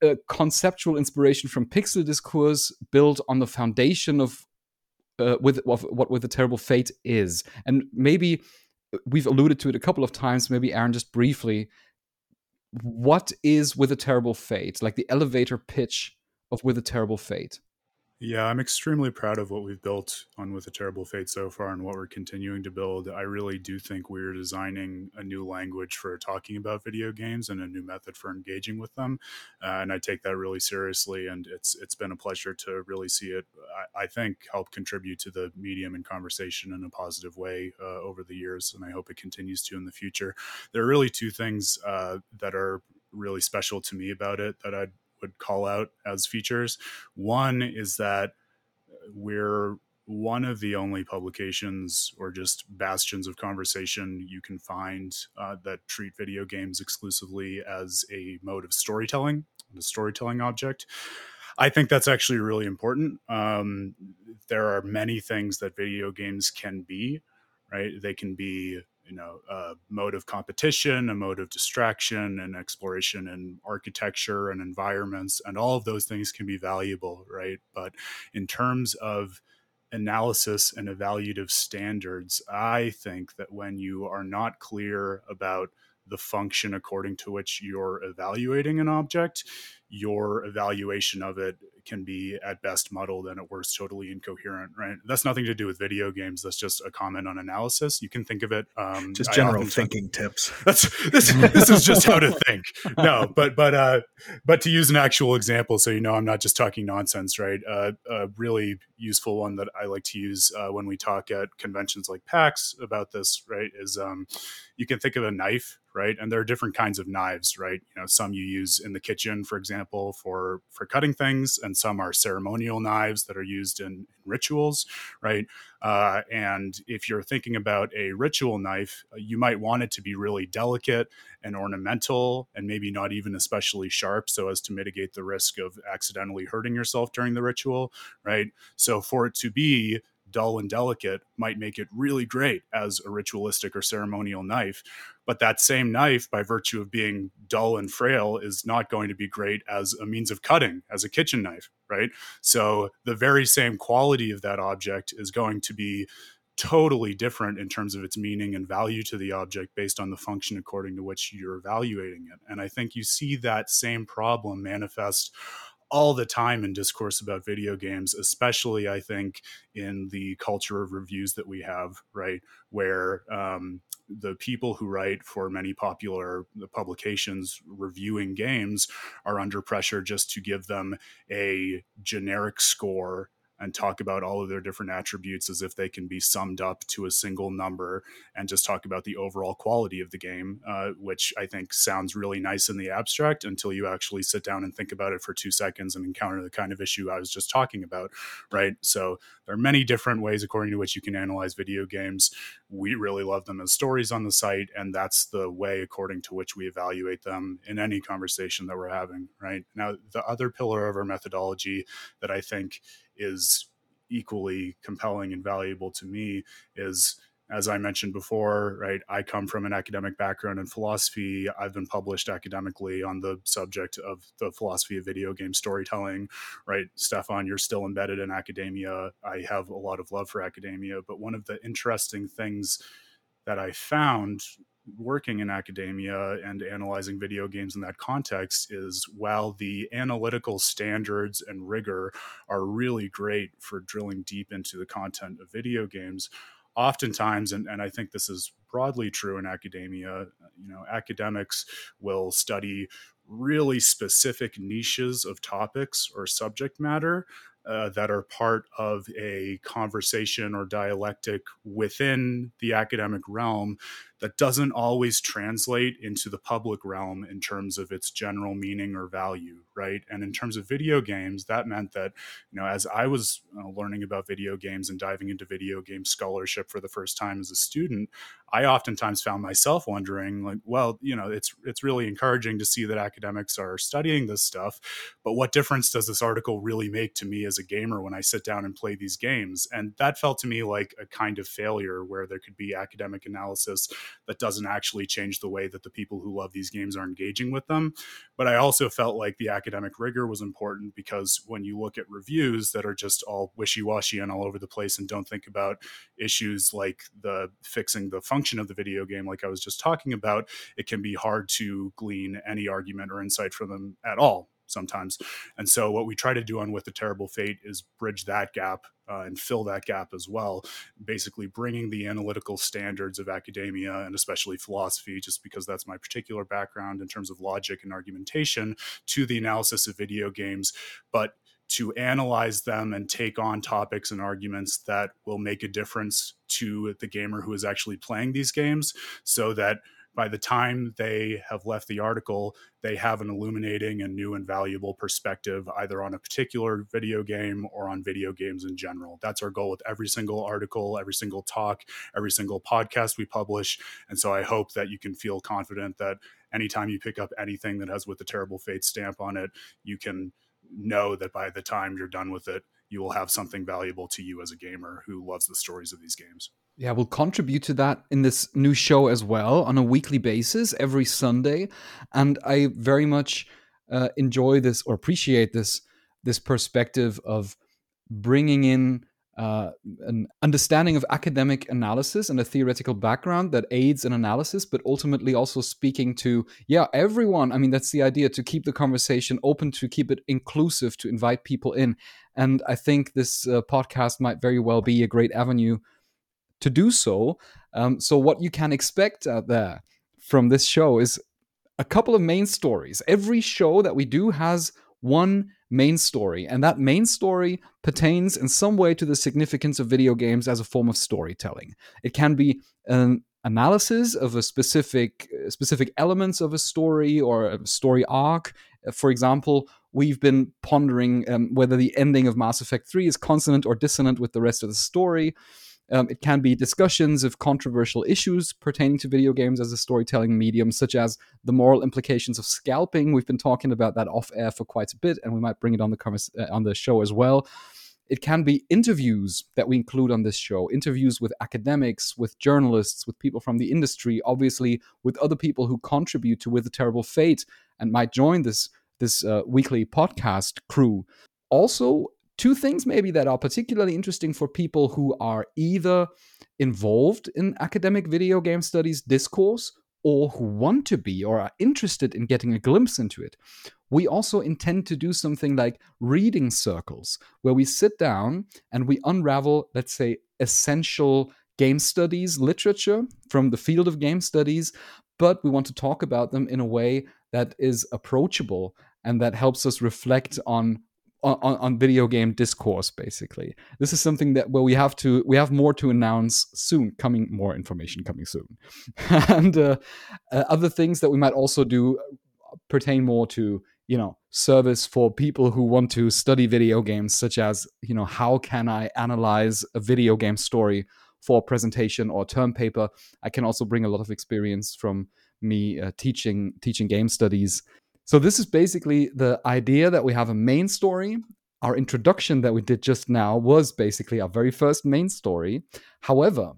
a, conceptual inspiration from pixel discourse built on the foundation of uh, with of what with a terrible fate is. And maybe we've alluded to it a couple of times maybe aaron just briefly. What is with a terrible fate? Like the elevator pitch of with a terrible fate yeah, I'm extremely proud of what we've built on With a Terrible Fate so far and what we're continuing to build. I really do think we're designing a new language for talking about video games and a new method for engaging with them. Uh, and I take that really seriously. And it's it's been a pleasure to really see it, I, I think, help contribute to the medium and conversation in a positive way uh, over the years. And I hope it continues to in the future. There are really two things uh, that are really special to me about it that I'd would call out as features. One is that we're one of the only publications or just bastions of conversation you can find uh, that treat video games exclusively as a mode of storytelling, the storytelling object. I think that's actually really important. Um, there are many things that video games can be, right? They can be you know a mode of competition a mode of distraction and exploration and architecture and environments and all of those things can be valuable right? But in terms of analysis and evaluative standards i think that when you are not clear about the function according to which you're evaluating an object your evaluation of it can be at best muddled and at worst totally incoherent right? That's nothing to do with video games that's just a comment on analysis. You can think of it um, just general thinking tips. That's this, this is just how to think. No but but uh but to use an actual example so you know i'm not just talking nonsense right? Uh, a really useful one that i like to use uh, when we talk at conventions like pax about this right is um you can think of a knife right? And there are different kinds of knives right? You know some you use in the kitchen for example for for cutting things and some are ceremonial knives that are used in, in rituals right? Uh, and if you're thinking about a ritual knife uh, you might want it to be really delicate and ornamental and maybe not even especially sharp so as to mitigate the risk of accidentally hurting yourself during the ritual right? So for it to be dull and delicate might make it really great as a ritualistic or ceremonial knife. But that same knife, by virtue of being dull and frail, is not going to be great as a means of cutting, as a kitchen knife, right? So the very same quality of that object is going to be totally different in terms of its meaning and value to the object based on the function according to which you're evaluating it. And I think you see that same problem manifest all the time in discourse about video games, especially I think in the culture of reviews that we have, right? Where um, the people who write for many popular publications reviewing games are under pressure just to give them a generic score and talk about all of their different attributes as if they can be summed up to a single number and just talk about the overall quality of the game, uh, which I think sounds really nice in the abstract until you actually sit down and think about it for two seconds and encounter the kind of issue I was just talking about, right? So there are many different ways according to which you can analyze video games. We really love them as stories on the site, and that's the way according to which we evaluate them in any conversation that we're having, right? Now, the other pillar of our methodology that I think is equally compelling and valuable to me is as I mentioned before, right, I come from an academic background in philosophy. I've been published academically on the subject of the philosophy of video game storytelling, right? Stefan, you're still embedded in academia. I have a lot of love for academia, but one of the interesting things that I found working in academia and analyzing video games in that context is while the analytical standards and rigor are really great for drilling deep into the content of video games, oftentimes, and, and I think this is broadly true in academia, you know, academics will study really specific niches of topics or subject matter uh, that are part of a conversation or dialectic within the academic realm that doesn't always translate into the public realm in terms of its general meaning or value, right? And in terms of video games, that meant that, you know, as I was uh, learning about video games and diving into video game scholarship for the first time as a student, I oftentimes found myself wondering, like, well, you know, it's it's really encouraging to see that academics are studying this stuff, but what difference does this article really make to me as a gamer when I sit down and play these games? And that felt to me like a kind of failure where there could be academic analysis that doesn't actually change the way that the people who love these games are engaging with them. But I also felt like the academic rigor was important because when you look at reviews that are just all wishy washy and all over the place and don't think about issues like the fixing the function of the video game, like I was just talking about, it can be hard to glean any argument or insight from them at all sometimes. And so what we try to do on With a Terrible Fate is bridge that gap uh, and fill that gap as well, basically bringing the analytical standards of academia and especially philosophy, just because that's my particular background in terms of logic and argumentation, to the analysis of video games, but to analyze them and take on topics and arguments that will make a difference to the gamer who is actually playing these games so that by the time they have left the article, they have an illuminating and new and valuable perspective either on a particular video game or on video games in general. That's our goal with every single article, every single talk, every single podcast we publish. And so I hope that you can feel confident that anytime you pick up anything that has with the terrible fate stamp on it, you can know that by the time you're done with it, you will have something valuable to you as a gamer who loves the stories of these games. Yeah, we'll contribute to that in this new show as well on a weekly basis every Sunday. And I very much uh, enjoy this or appreciate this this perspective of bringing in uh, an understanding of academic analysis and a theoretical background that aids in analysis, but ultimately also speaking to, yeah, everyone. I mean, that's the idea to keep the conversation open, to keep it inclusive, to invite people in. And I think this uh, podcast might very well be a great avenue to do so. Um, so, what you can expect out there from this show is a couple of main stories. Every show that we do has one main story, and that main story pertains in some way to the significance of video games as a form of storytelling. It can be an analysis of a specific specific elements of a story or a story arc. For example, we've been pondering um, whether the ending of Mass Effect 3 is consonant or dissonant with the rest of the story. Um, it can be discussions of controversial issues pertaining to video games as a storytelling medium, such as the moral implications of scalping. We've been talking about that off air for quite a bit, and we might bring it on the uh, on the show as well. It can be interviews that we include on this show, interviews with academics, with journalists, with people from the industry, obviously with other people who contribute to With a Terrible Fate and might join this this uh, weekly podcast crew. Also, two things maybe that are particularly interesting for people who are either involved in academic video game studies discourse or who want to be or are interested in getting a glimpse into it. We also intend to do something like reading circles, where we sit down and we unravel, let's say, essential game studies literature from the field of game studies, but we want to talk about them in a way that is approachable and that helps us reflect on on, on video game discourse basically. This is something that where we have to we have more to announce soon coming more information coming soon. And uh, uh, other things that we might also do pertain more to you know service for people who want to study video games such as you know how can i analyze a video game story for a presentation or term paper? I can also bring a lot of experience from me uh, teaching teaching game studies so this is basically the idea that we have a main story. Our introduction that we did just now was basically our very first main story. However,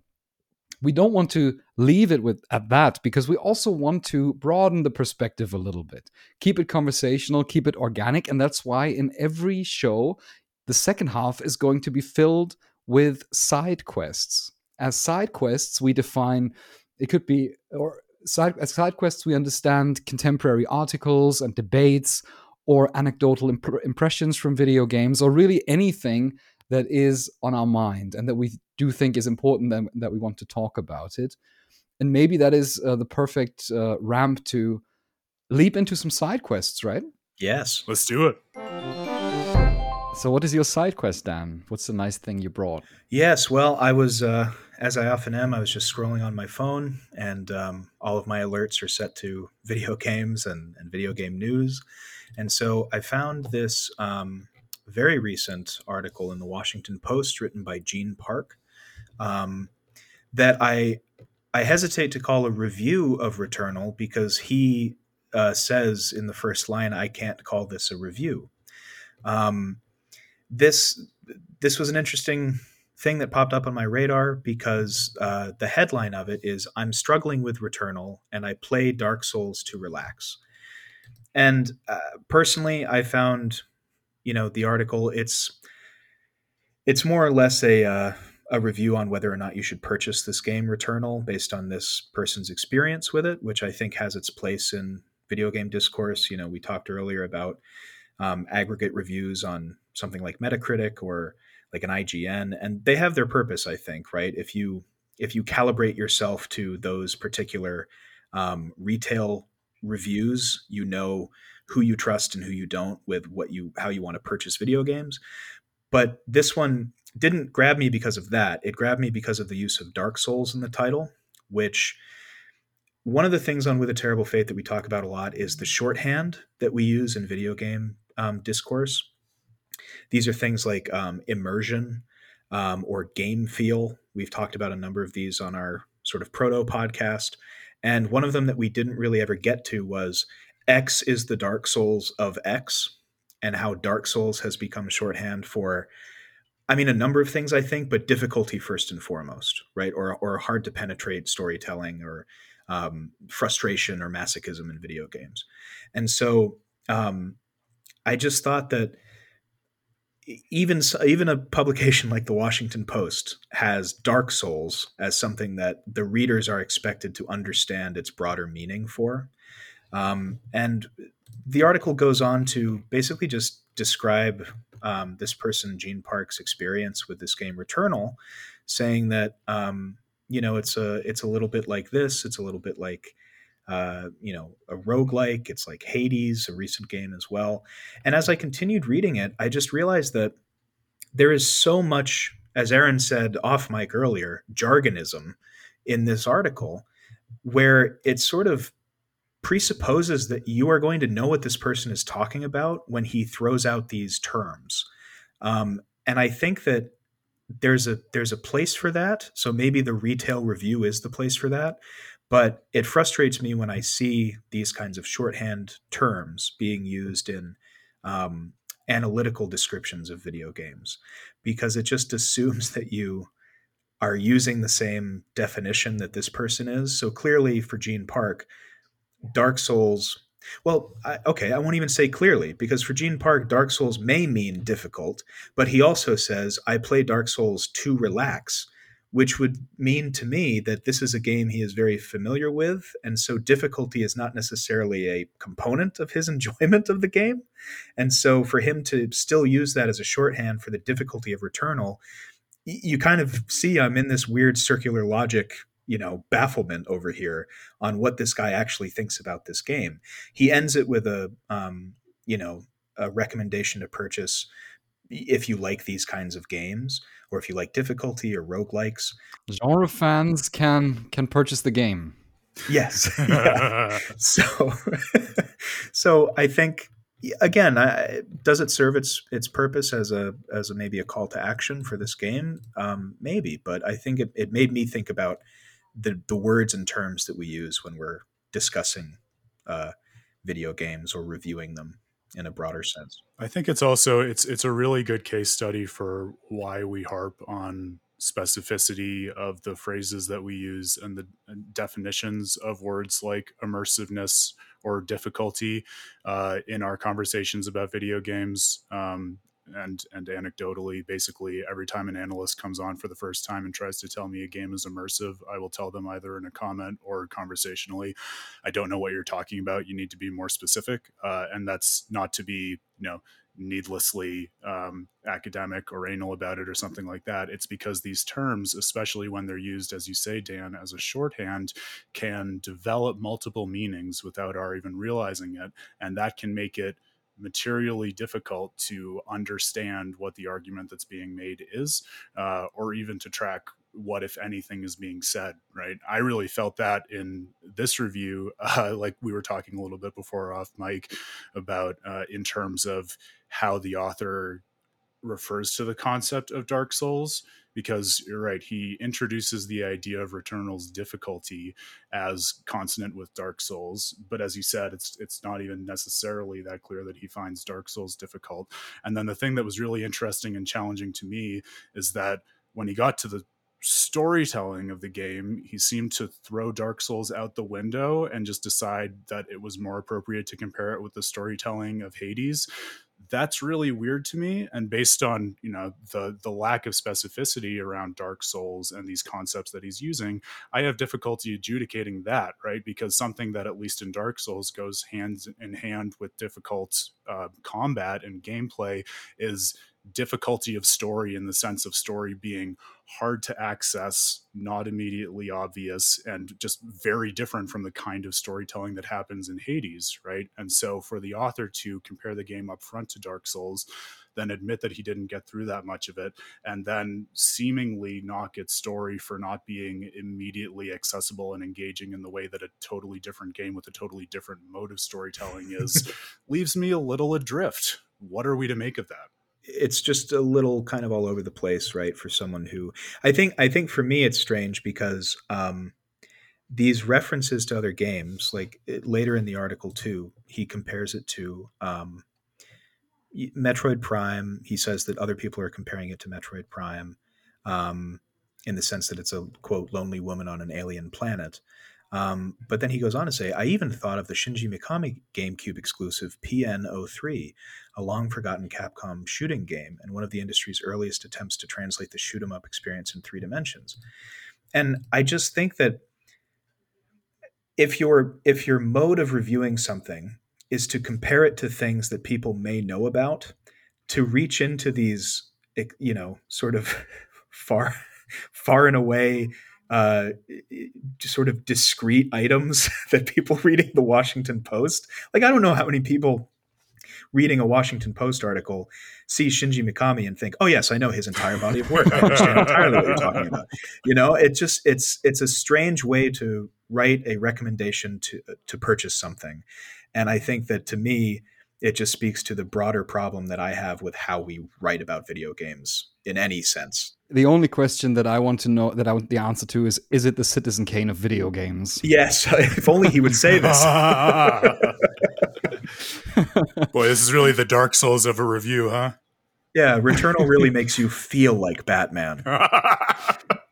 we don't want to leave it with at that because we also want to broaden the perspective a little bit. Keep it conversational keep it organic and that's why in every show the second half is going to be filled with side quests. As side quests we define it could be or side as side quests we understand contemporary articles and debates or anecdotal imp- impressions from video games or really anything that is on our mind and that we do think is important and that we want to talk about it. And maybe that is uh, the perfect uh, ramp to leap into some side quests right? Yes. Let's do it so what is your side quest dan? What's the nice thing you brought? Yes well i was uh, as i often am i was just scrolling on my phone and um, all of my alerts are set to video games and, and video game news. And so i found this um, very recent article in the Washington Post written by Gene Park um, that I I hesitate to call a review of Returnal because he uh, says in the first line, "I can't call this a review." Um, this this was an interesting thing that popped up on my radar because uh, the headline of it is "I'm struggling with Returnal and I play Dark Souls to relax." And uh, personally, I found you know the article it's it's more or less a uh, a review on whether or not you should purchase this game Returnal based on this person's experience with it, which I think has its place in video game discourse. You know, we talked earlier about um, aggregate reviews on something like Metacritic or like an IGN, and they have their purpose. I think, right? If you if you calibrate yourself to those particular um, retail reviews, you know who you trust and who you don't with what you how you want to purchase video games. But this one didn't grab me because of that. It grabbed me because of the use of Dark Souls in the title, which one of the things on With a Terrible Fate that we talk about a lot is the shorthand that we use in video game um, discourse. These are things like um, immersion um, or game feel. We've talked about a number of these on our sort of proto podcast. And one of them that we didn't really ever get to was X is the Dark Souls of X, and how Dark Souls has become shorthand for, I mean, a number of things, I think, but difficulty first and foremost, right? Or, or hard to penetrate storytelling or um, frustration or masochism in video games. And so um, I just thought that even even a publication like the Washington Post has Dark Souls as something that the readers are expected to understand its broader meaning for. Um, and the article goes on to basically just describe um, this person, Gene Park's experience with this game Returnal, saying that um, you know it's a it's a little bit like this. It's a little bit like uh, you know a roguelike. It's like Hades, a recent game as well. And as I continued reading it, I just realized that there is so much, as Aaron said off mic earlier, jargonism in this article, where it sort of presupposes that you are going to know what this person is talking about when he throws out these terms. Um, and I think that there's a there's a place for that. So maybe the retail review is the place for that. But it frustrates me when I see these kinds of shorthand terms being used in um, analytical descriptions of video games because it just assumes that you are using the same definition that this person is. So clearly, for Gene Park, Dark Souls. Well, I, okay, I won't even say clearly because for Gene Park, Dark Souls may mean difficult, but he also says, I play Dark Souls to relax, which would mean to me that this is a game he is very familiar with. And so difficulty is not necessarily a component of his enjoyment of the game. And so for him to still use that as a shorthand for the difficulty of Returnal, you kind of see I'm in this weird circular logic you know bafflement over here on what this guy actually thinks about this game. He ends it with a um, you know a recommendation to purchase if you like these kinds of games or if you like difficulty or roguelikes. Genre fans can can purchase the game. Yes. so so I think again, I, does it serve its its purpose as a as a maybe a call to action for this game? Um, maybe, but I think it, it made me think about the the words and terms that we use when we're discussing uh, video games or reviewing them. In a broader sense. I think it's also it's it's a really good case study for why we harp on specificity of the phrases that we use and the definitions of words like immersiveness or difficulty uh, in our conversations about video games. Um, and and anecdotally, basically every time an analyst comes on for the first time and tries to tell me a game is immersive, I will tell them either in a comment or conversationally, I don't know what you're talking about. You need to be more specific, uh, and that's not to be you know needlessly um, academic or anal about it or something like that. It's because these terms, especially when they're used, as you say, Dan, as a shorthand, can develop multiple meanings without our even realizing it. And that can make it materially difficult to understand what the argument that's being made is, uh, or even to track what if anything is being said right? I really felt that in this review uh, like we were talking a little bit before off mic about uh, in terms of how the author refers to the concept of dark souls because you're right he introduces the idea of returnal's difficulty as consonant with dark souls but as you said it's it's not even necessarily that clear that he finds dark souls difficult and then the thing that was really interesting and challenging to me is that when he got to the storytelling of the game, he seemed to throw Dark Souls out the window and just decide that it was more appropriate to compare it with the storytelling of Hades. That's really weird to me. And based on, you know, the the lack of specificity around Dark Souls and these concepts that he's using, I have difficulty adjudicating that, right? Because something that at least in Dark Souls goes hand in hand with difficult uh, combat and gameplay is difficulty of story in the sense of story being hard to access, not immediately obvious, and just very different from the kind of storytelling that happens in Hades, right? And so for the author to compare the game up front to Dark Souls, then admit that he didn't get through that much of it, and then seemingly knock its story for not being immediately accessible and engaging in the way that a totally different game with a totally different mode of storytelling is, leaves me a little adrift. What are we to make of that? It's just a little kind of all over the place, right? For someone who I think I think for me it's strange because um, these references to other games, like it, later in the article too, he compares it to um, Metroid Prime. He says that other people are comparing it to Metroid Prime, um, in the sense that it's a quote lonely woman on an alien planet. Um, but then he goes on to say, I even thought of the Shinji Mikami GameCube exclusive PN03, a long forgotten Capcom shooting game and one of the industry's earliest attempts to translate the shoot 'em up experience in three dimensions. And I just think that if your if your mode of reviewing something is to compare it to things that people may know about, to reach into these, you know, sort of far far and away uh, sort of discrete items that people reading the Washington Post. Like, I don't know how many people reading a Washington Post article see Shinji Mikami and think, "Oh yes, I know his entire body of work. I understand entirely what you're talking about." You know, it just it's it's a strange way to write a recommendation to to purchase something, and I think that to me, it just speaks to the broader problem that I have with how we write about video games in any sense. The only question that I want to know that I want the answer to is is it the Citizen Kane of video games? Yes, if only he would say this. Boy, this is really the Dark Souls of a review, huh? Yeah, Returnal really makes you feel like Batman.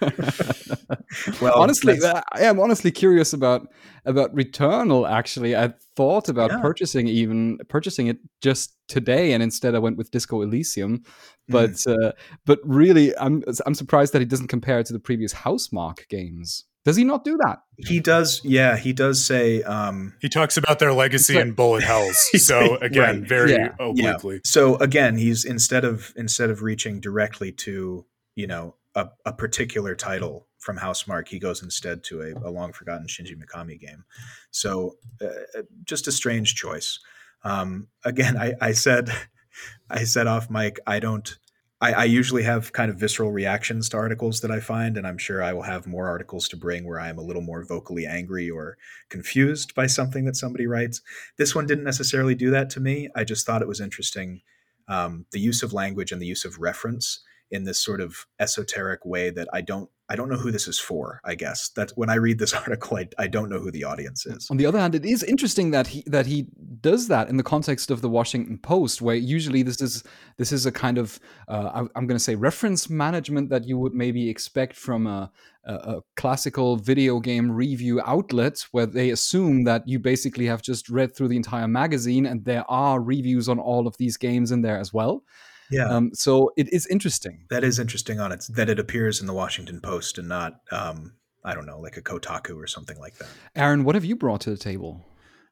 well, honestly, I am honestly curious about about Returnal. Actually, I thought about yeah. purchasing even purchasing it just today, and instead I went with Disco Elysium. But mm. uh, but really, I'm I'm surprised that he doesn't compare it to the previous Housemarque games. Does he not do that? He does. Yeah, he does say. Um, he talks about their legacy like, in bullet hells. So again, right. very yeah. obliquely. Yeah. So again, he's instead of instead of reaching directly to you know a, a particular title from Housemarque. he goes instead to a, a long forgotten Shinji Mikami game. So uh, uh, just a strange choice. Um, again, I, I said I said off mic, I don't I, I, usually have kind of visceral reactions to articles that I find, and I'm sure I will have more articles to bring where I am a little more vocally angry or confused by something that somebody writes. This one didn't necessarily do that to me. I just thought it was interesting um, the use of language and the use of reference in this sort of esoteric way that I don't I don't know who this is for. I guess that when I read this article, I, I don't know who the audience is. On the other hand, it is interesting that he that he does that in the context of the Washington Post, where usually this is this is a kind of uh, I, am going to say reference management that you would maybe expect from a, a, a classical video game review outlet, where they assume that you basically have just read through the entire magazine and there are reviews on all of these games in there as well. Yeah. Um, so it is interesting. That is interesting on it that it appears in the Washington Post and not, um, I don't know, like a Kotaku or something like that. Aaron, what have you brought to the table?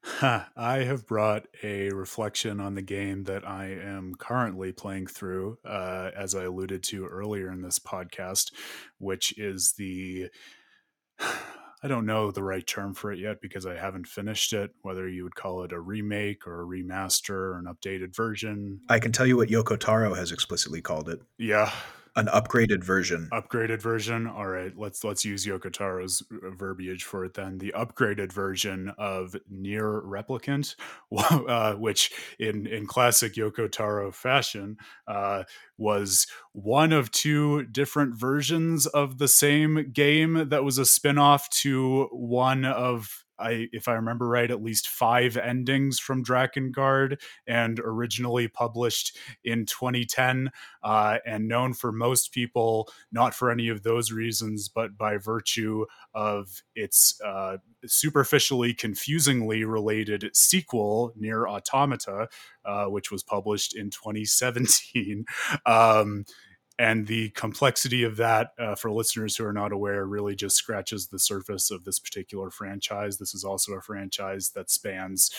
I have brought a reflection on the game that I am currently playing through, uh, as I alluded to earlier in this podcast, which is the I don't know the right term for it yet because I haven't finished it, whether you would call it a remake or a remaster or an updated version. I can tell you what Yoko Taro has explicitly called it. Yeah an upgraded version. Upgraded version. All right, let's let's use Yoko Taro's uh, verbiage for it then. The upgraded version of NieR Replicant, uh, which in in classic Yokotaro fashion uh, was one of two different versions of the same game that was a spin-off to one of I, if I remember right, at least five endings from Drakengard, and originally published in 2010, uh, and known for most people not for any of those reasons, but by virtue of its uh, superficially, confusingly related sequel, NieR Automata, uh, which was published in 2017. Um, and the complexity of that uh, for listeners who are not aware really just scratches the surface of this particular franchise. This is also a franchise that spans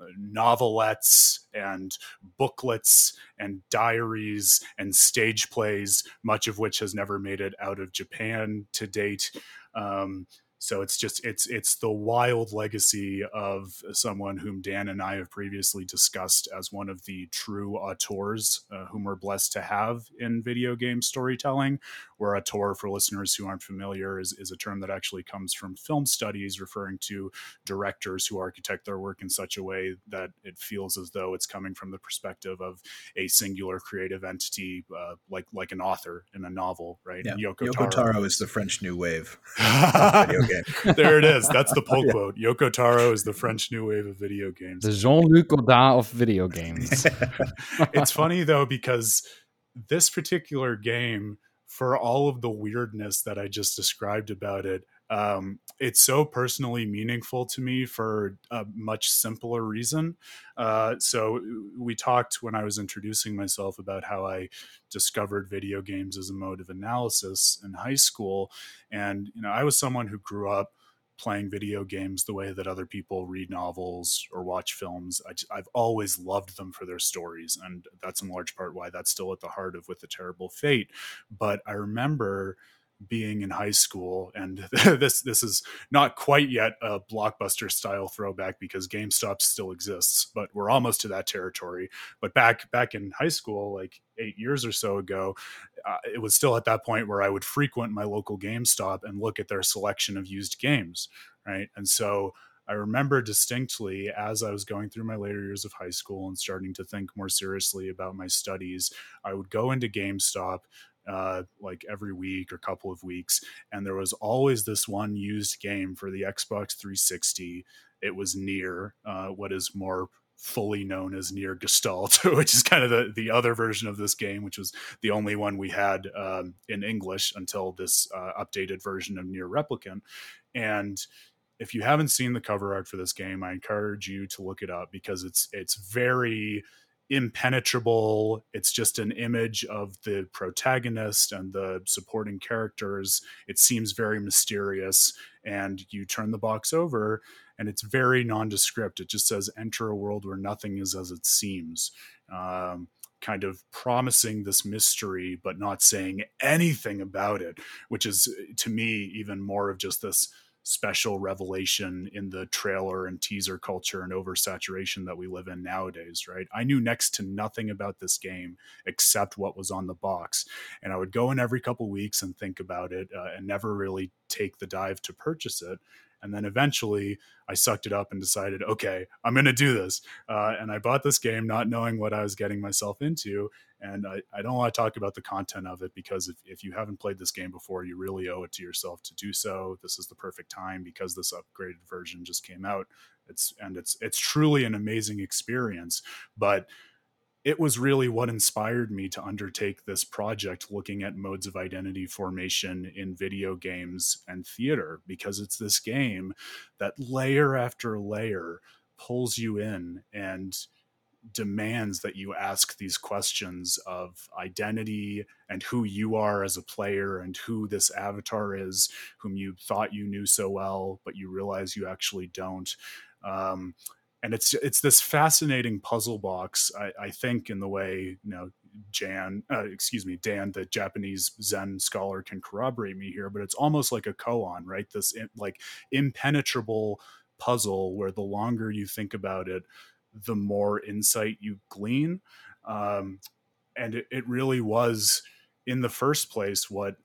uh, novelettes and booklets and diaries and stage plays much of which has never made it out of japan to date. Um, so it's just it's it's the wild legacy of someone whom Dan and I have previously discussed as one of the true auteurs uh, whom we're blessed to have in video game storytelling. Where auteur, for listeners who aren't familiar, is, is a term that actually comes from film studies, referring to directors who architect their work in such a way that it feels as though it's coming from the perspective of a singular creative entity, uh, like like an author in a novel, right? Yeah. Yoko, Yoko Taro, Taro is the French New Wave. game. there it is. That's the pull yeah. quote. Yoko Taro is the French new wave of video games. The Jean Luc Godard of video games. it's funny though because this particular game, for all of the weirdness that I just described about it, um, it's so personally meaningful to me for a much simpler reason. Uh, so we talked when I was introducing myself about how I discovered video games as a mode of analysis in high school, and you know I was someone who grew up playing video games the way that other people read novels or watch films. I, have always loved them for their stories, and that's in large part why that's still at the heart of With a Terrible Fate. But I remember being in high school and this this is not quite yet a blockbuster style throwback because GameStop still exists but we're almost to that territory. But back back in high school like 8 years or so ago uh, it was still at that point where I would frequent my local GameStop and look at their selection of used games right? And so I remember distinctly as I was going through my later years of high school and starting to think more seriously about my studies, I would go into GameStop, uh, like every week or couple of weeks. And there was always this one used game for the Xbox 360. It was NieR uh, what is more fully known as NieR Gestalt, which is kind of the, the other version of this game, which was the only one we had um, in English until this uh, updated version of NieR Replicant. And if you haven't seen the cover art for this game, I encourage you to look it up because it's it's very impenetrable. It's just an image of the protagonist and the supporting characters. It seems very mysterious. And you turn the box over, and it's very nondescript. It just says, Enter a world where nothing is as it seems. Um, kind of promising this mystery, but not saying anything about it, which is to me even more of just this special revelation in the trailer and teaser culture and oversaturation that we live in nowadays, right? I knew next to nothing about this game except what was on the box. And I would go in every couple weeks and think about it uh, and never really take the dive to purchase it. And then eventually I sucked it up and decided, okay, I'm going to do this. Uh, and I bought this game not knowing what I was getting myself into. And I, I don't want to talk about the content of it because if, if you haven't played this game before, you really owe it to yourself to do so. This is the perfect time because this upgraded version just came out. It's and it's it's truly an amazing experience. But it was really what inspired me to undertake this project looking at modes of identity formation in video games and theater because it's this game that layer after layer pulls you in and demands that you ask these questions of identity and who you are as a player and who this avatar is whom you thought you knew so well but you realize you actually don't. Um, and it's it's this fascinating puzzle box. I, I think in the way you know Jan, uh, excuse me, Dan, the Japanese Zen scholar, can corroborate me here, but it's almost like a koan, right? This like impenetrable puzzle where the longer you think about it, the more insight you glean. Um, and it, it really was in the first place what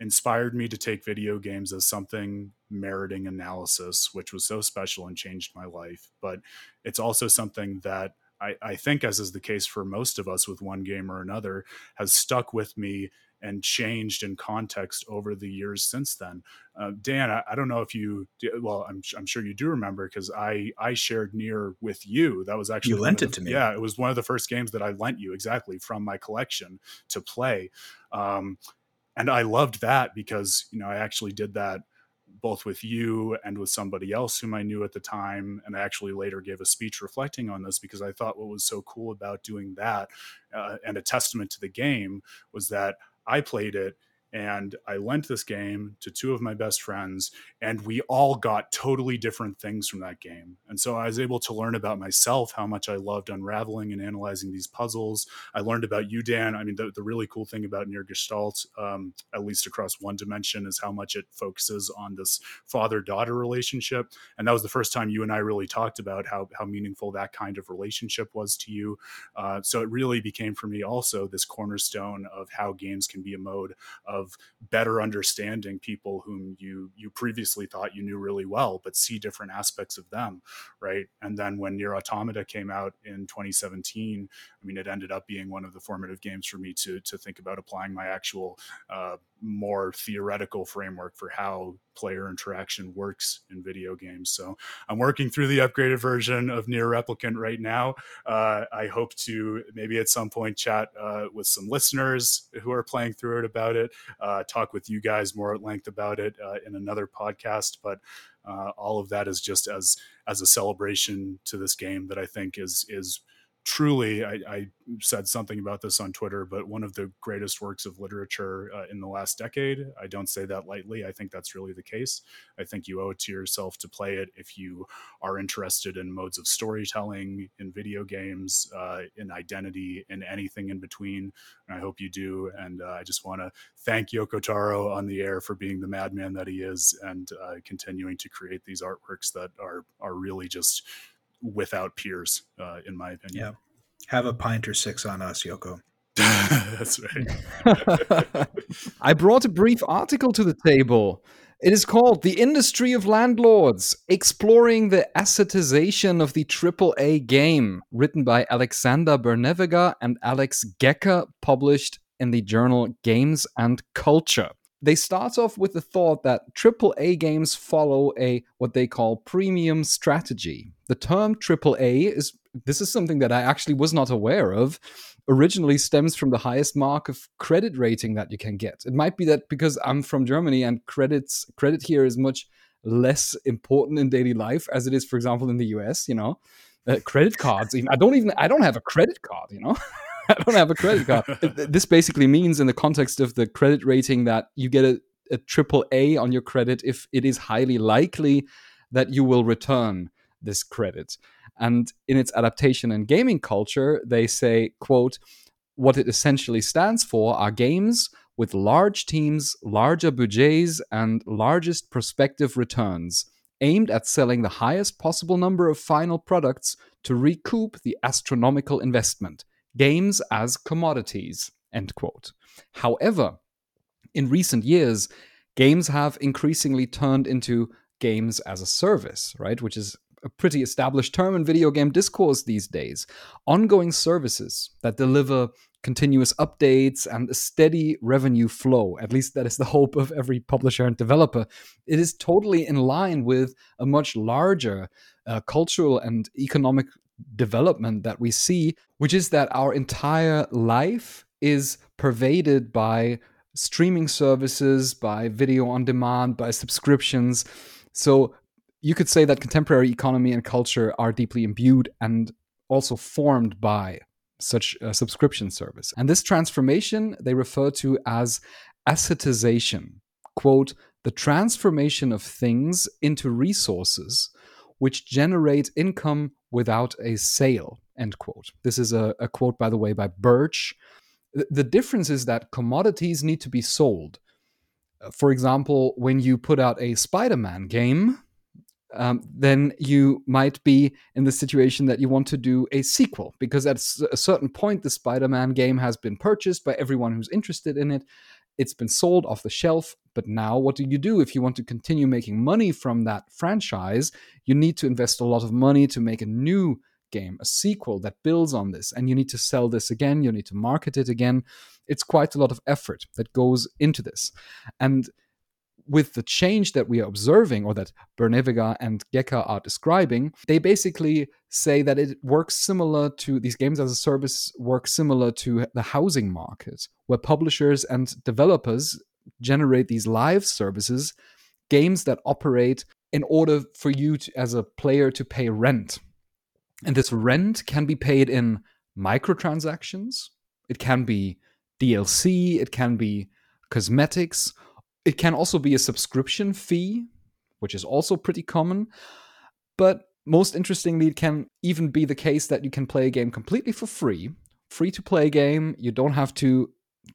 inspired me to take video games as something meriting analysis, which was so special and changed my life. But it's also something that I, I, think, as is the case for most of us with one game or another, has stuck with me and changed in context over the years since then. Uh, Dan, I, I, don't know if you, well, I'm, I'm sure you do remember because I I shared NieR with you. That was actually you lent the, it to me. Yeah, it was one of the first games that I lent you exactly from my collection to play. Um, and I loved that because you know I actually did that both with you and with somebody else whom I knew at the time. And I actually later gave a speech reflecting on this because I thought what was so cool about doing that uh, and a testament to the game was that I played it and I lent this game to two of my best friends, and we all got totally different things from that game. And so I was able to learn about myself, how much I loved unraveling and analyzing these puzzles. I learned about you, Dan. I mean, the, the really cool thing about NieR Gestalt, um, at least across one dimension, is how much it focuses on this father daughter relationship. And that was the first time you and I really talked about how, how meaningful that kind of relationship was to you. Uh, so it really became for me also this cornerstone of how games can be a mode of of better understanding people whom you you previously thought you knew really well but see different aspects of them right? And then when NieR Automata came out in 2017 i mean it ended up being one of the formative games for me to to think about applying my actual uh, more theoretical framework for how player interaction works in video games. So I'm working through the upgraded version of NieR Replicant right now. Uh, I hope to maybe at some point chat uh, with some listeners who are playing through it about it, uh, talk with you guys more at length about it uh, in another podcast. But uh, all of that is just as as a celebration to this game that I think is is truly, I, I, said something about this on Twitter, but one of the greatest works of literature uh, in the last decade. I don't say that lightly. I think that's really the case. I think you owe it to yourself to play it if you are interested in modes of storytelling, in video games, uh, in identity, in anything in between. And I hope you do. And uh, I just want to thank Yoko Taro on the air for being the madman that he is and uh, continuing to create these artworks that are are really just without peers, uh, in my opinion. Yeah. Have a pint or six on us, Yoko. That's right. I brought a brief article to the table. It is called The Industry of Landlords Exploring the Assetization of the AAA Game, written by Alexander Bernevega and Alex Gekker, published in the journal Games and Culture they start off with the thought that AAA games follow a what they call premium strategy. The term AAA is this is something that I actually was not aware of. Originally stems from the highest mark of credit rating that you can get. It might be that because I'm from Germany and credits credit here is much less important in daily life as it is, for example, in the US. You know, uh, credit cards. Even I don't even I don't have a credit card. You know. I don't have a credit card. this basically means, in the context of the credit rating, that you get a, a triple A on your credit if it is highly likely that you will return this credit. And in its adaptation and gaming culture, they say, quote, what it essentially stands for are games with large teams, larger budgets, and largest prospective returns, aimed at selling the highest possible number of final products to recoup the astronomical investment games as commodities. End quote. However, in recent years, games have increasingly turned into games as a service, right? Which is a pretty established term in video game discourse these days. Ongoing services that deliver continuous updates and a steady revenue flow. At least that is the hope of every publisher and developer. It is totally in line with a much larger uh, cultural and economic development that we see, which is that our entire life is pervaded by streaming services, by video on demand, by subscriptions. So you could say that contemporary economy and culture are deeply imbued and also formed by such a subscription service. And this transformation they refer to as assetization. Quote, the transformation of things into resources which generate income without a sale, end quote. This is a, a quote, by the way, by Birch. The difference is that commodities need to be sold. For example, when you put out a Spider Man game, um, then you might be in the situation that you want to do a sequel because at a certain point the spider-man game has been purchased by everyone who's interested in it it's been sold off the shelf but now what do you do? If you want to continue making money from that franchise you need to invest a lot of money to make a new game a sequel that builds on this and you need to sell this again you need to market it again. It's quite a lot of effort that goes into this. And with the change that we are observing, or that Bernevega and Gekker are describing, they basically say that it works similar to these games as a service work similar to the housing market, where publishers and developers generate these live services, games that operate in order for you to, as a player to pay rent. And this rent can be paid in microtransactions, it can be DLC, it can be cosmetics, it can also be a subscription fee, which is also pretty common. But most interestingly, it can even be the case that you can play a game completely for free, free to play game. You don't have to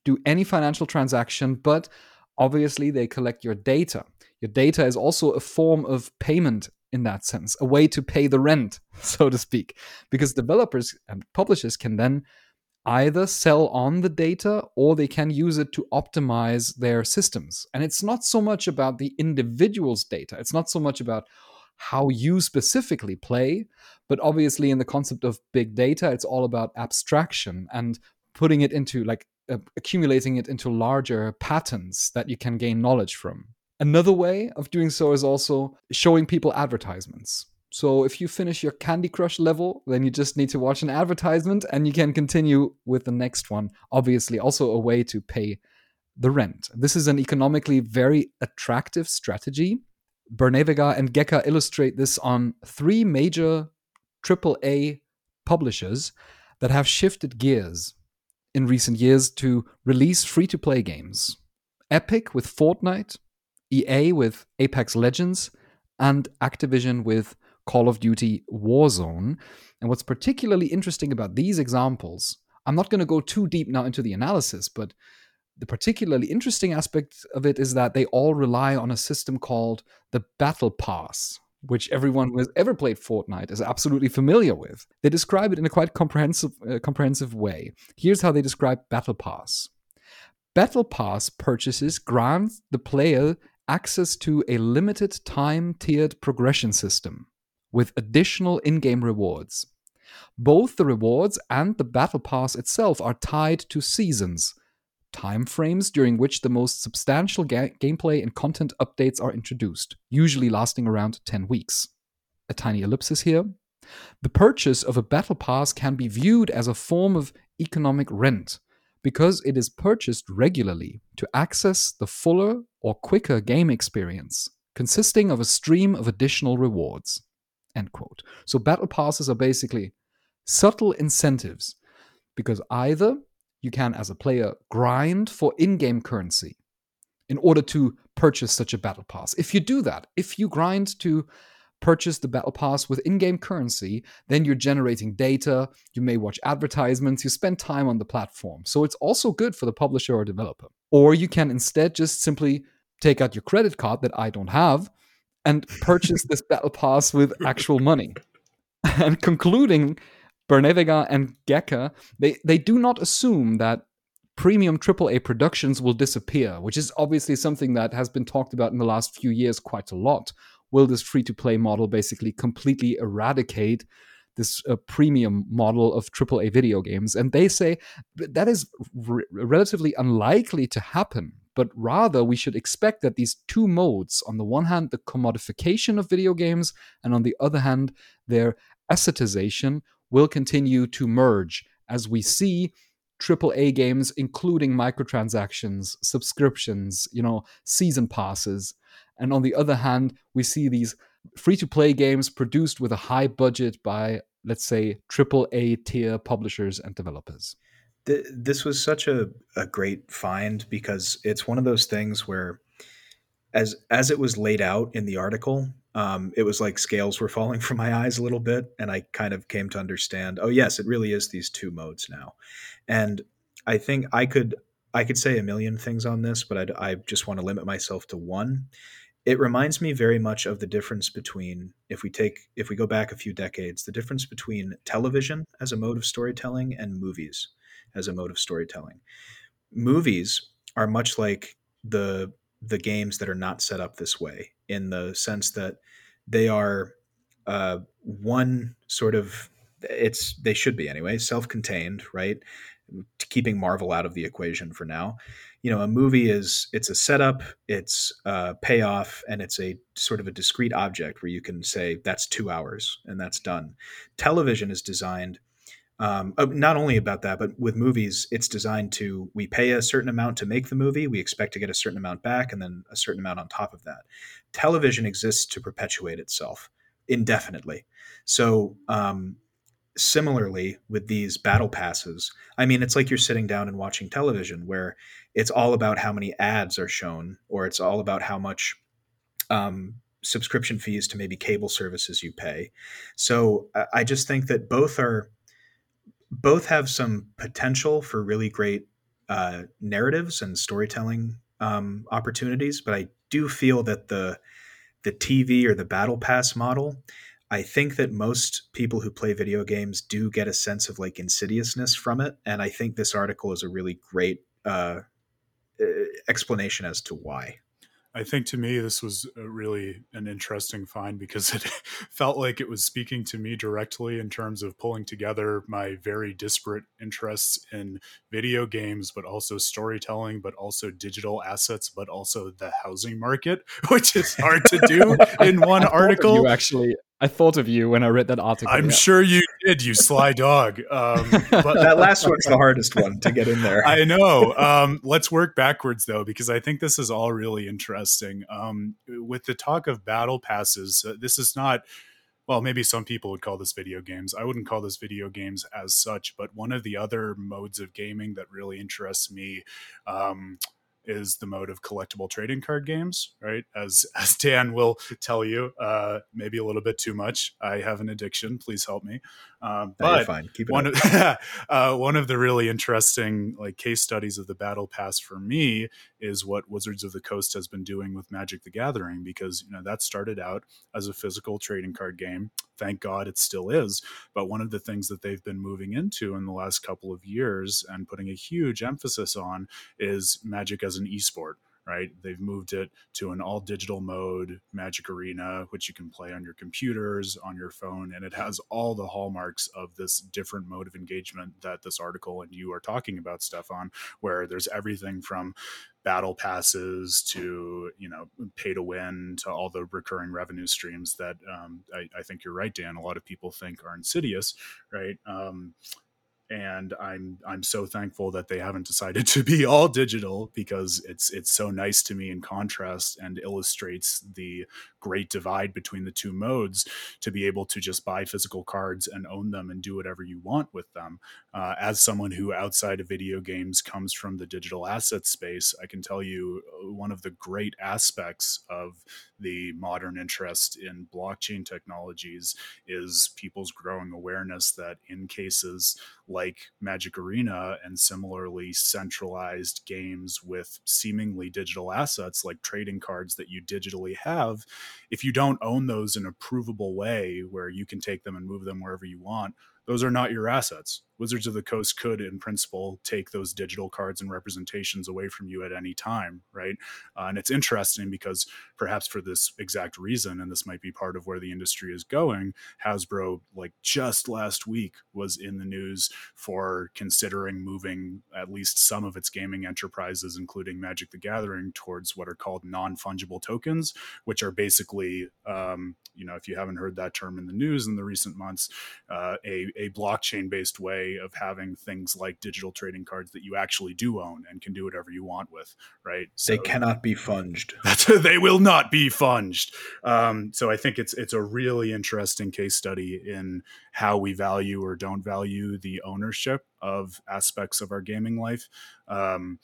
do any financial transaction, but obviously they collect your data. Your data is also a form of payment in that sense, a way to pay the rent, so to speak, because developers and publishers can then either sell on the data or they can use it to optimize their systems. And it's not so much about the individual's data, it's not so much about how you specifically play, but obviously, in the concept of big data, it's all about abstraction and putting it into like uh, accumulating it into larger patterns that you can gain knowledge from. Another way of doing so is also showing people advertisements. So if you finish your Candy Crush level, then you just need to watch an advertisement and you can continue with the next one. Obviously, also a way to pay the rent. This is an economically very attractive strategy. Bernevega and Gekker illustrate this on three major AAA publishers that have shifted gears in recent years to release free to play games Epic with Fortnite, EA with Apex Legends, and Activision with Call of Duty Warzone. And what's particularly interesting about these examples, I'm not going to go too deep now into the analysis, but the particularly interesting aspect of it is that they all rely on a system called the Battle Pass, which everyone who has ever played Fortnite is absolutely familiar with. They describe it in a quite comprehensive, uh, comprehensive way. Here's how they describe Battle Pass Battle Pass purchases grant the player access to a limited time tiered progression system with additional in game rewards. Both the rewards and the Battle Pass itself are tied to seasons, time frames during which the most substantial ga- gameplay and content updates are introduced, usually lasting around 10 weeks. A tiny ellipsis here. The purchase of a Battle Pass can be viewed as a form of economic rent because it is purchased regularly to access the fuller or quicker game experience, consisting of a stream of additional rewards. End quote. So battle passes are basically subtle incentives because either you can, as a player, grind for in game currency in order to purchase such a battle pass. If you do that, if you grind to purchase the battle pass with in game currency, then you're generating data, you may watch advertisements, you spend time on the platform. So it's also good for the publisher or developer. Or you can instead just simply take out your credit card that I don't have and purchase this battle pass with actual money. And concluding, Bernevega and Gekker, they, they do not assume that premium AAA productions will disappear, which is obviously something that has been talked about in the last few years quite a lot, will this free to play model basically completely eradicate this uh, premium model of AAA video games. And they say that is relatively unlikely to happen, but rather we should expect that these two modes on the one hand, the commodification of video games, and on the other hand, their assetization will continue to merge as we see AAA games, including microtransactions, subscriptions, you know, season passes. And on the other hand, we see these free to play games produced with a high budget by, let's say, AAA tier publishers and developers. This was such a, a great find because it's one of those things where, as as it was laid out in the article, um, it was like scales were falling from my eyes a little bit, and I kind of came to understand. Oh, yes, it really is these two modes now, and I think I could I could say a million things on this, but I'd, I just want to limit myself to one. It reminds me very much of the difference between if we take if we go back a few decades, the difference between television as a mode of storytelling and movies as a mode of storytelling. Movies are much like the the games that are not set up this way in the sense that they are uh, one sort of it's they should be anyway self-contained right? Keeping marvel out of the equation for now. You know a movie is it's a setup it's a payoff and it's a sort of a discrete object where you can say that's two hours and that's done. Television is designed um, uh, not only about that, but with movies, it's designed to we pay a certain amount to make the movie, we expect to get a certain amount back, and then a certain amount on top of that. Television exists to perpetuate itself indefinitely. So, um, similarly with these battle passes, I mean, it's like you're sitting down and watching television where it's all about how many ads are shown, or it's all about how much um, subscription fees to maybe cable services you pay. So, I just think that both are both have some potential for really great uh, narratives and storytelling um, opportunities, but I do feel that the the TV or the battle pass model, I think that most people who play video games do get a sense of like insidiousness from it, and I think this article is a really great uh, explanation as to why. I think to me, this was uh, really an interesting find because it felt like it was speaking to me directly in terms of pulling together my very disparate interests in video games, but also storytelling, but also digital assets, but also the housing market, which is hard to do in one article. You actually I thought of you when I read that article. I'm yeah. sure you did, you sly dog. Um, but that last one's the hardest one to get in there. I know. Um, let's work backwards though, because I think this is all really interesting. Um, with the talk of battle passes, uh, this is not. Well, maybe some people would call this video games. I wouldn't call this video games as such, but one of the other modes of gaming that really interests me um, is the mode of collectible trading card games, right? As as Dan will tell you, uh, maybe a little bit too much. I have an addiction. Please help me. Um, but fine. Keep one of uh, one of the really interesting like case studies of the battle pass for me is what Wizards of the Coast has been doing with Magic the Gathering because you know that started out as a physical trading card game. Thank God it still is. But one of the things that they've been moving into in the last couple of years and putting a huge emphasis on is Magic as an esport right? They've moved it to an all digital mode, Magic Arena, which you can play on your computers, on your phone, and it has all the hallmarks of this different mode of engagement that this article and you are talking about, Stefan, where there's everything from battle passes to you know pay to win to all the recurring revenue streams that um, I, I, think you're right dan a lot of people think are insidious right um, and I'm I'm so thankful that they haven't decided to be all digital because it's it's so nice to me in contrast and illustrates the great divide between the two modes to be able to just buy physical cards and own them and do whatever you want with them. Uh, as someone who outside of video games comes from the digital asset space, I can tell you uh, one of the great aspects of the modern interest in blockchain technologies is people's growing awareness that in cases like Magic Arena and similarly centralized games with seemingly digital assets like trading cards that you digitally have, if you don't own those in a provable way where you can take them and move them wherever you want, those are not your assets Wizards of the Coast could, in principle, take those digital cards and representations away from you at any time, right? Uh, and it's interesting because perhaps for this exact reason, and this might be part of where the industry is going, Hasbro, like just last week, was in the news for considering moving at least some of its gaming enterprises, including Magic the Gathering, towards what are called non fungible tokens, which are basically, um, you know, if you haven't heard that term in the news in the recent months, uh, a, a blockchain based way of having things like digital trading cards that you actually do own and can do whatever you want with, right? So, they cannot be funged. they will not be funged. Um, so I think it's it's a really interesting case study in how we value or don't value the ownership of aspects of our gaming life. Um,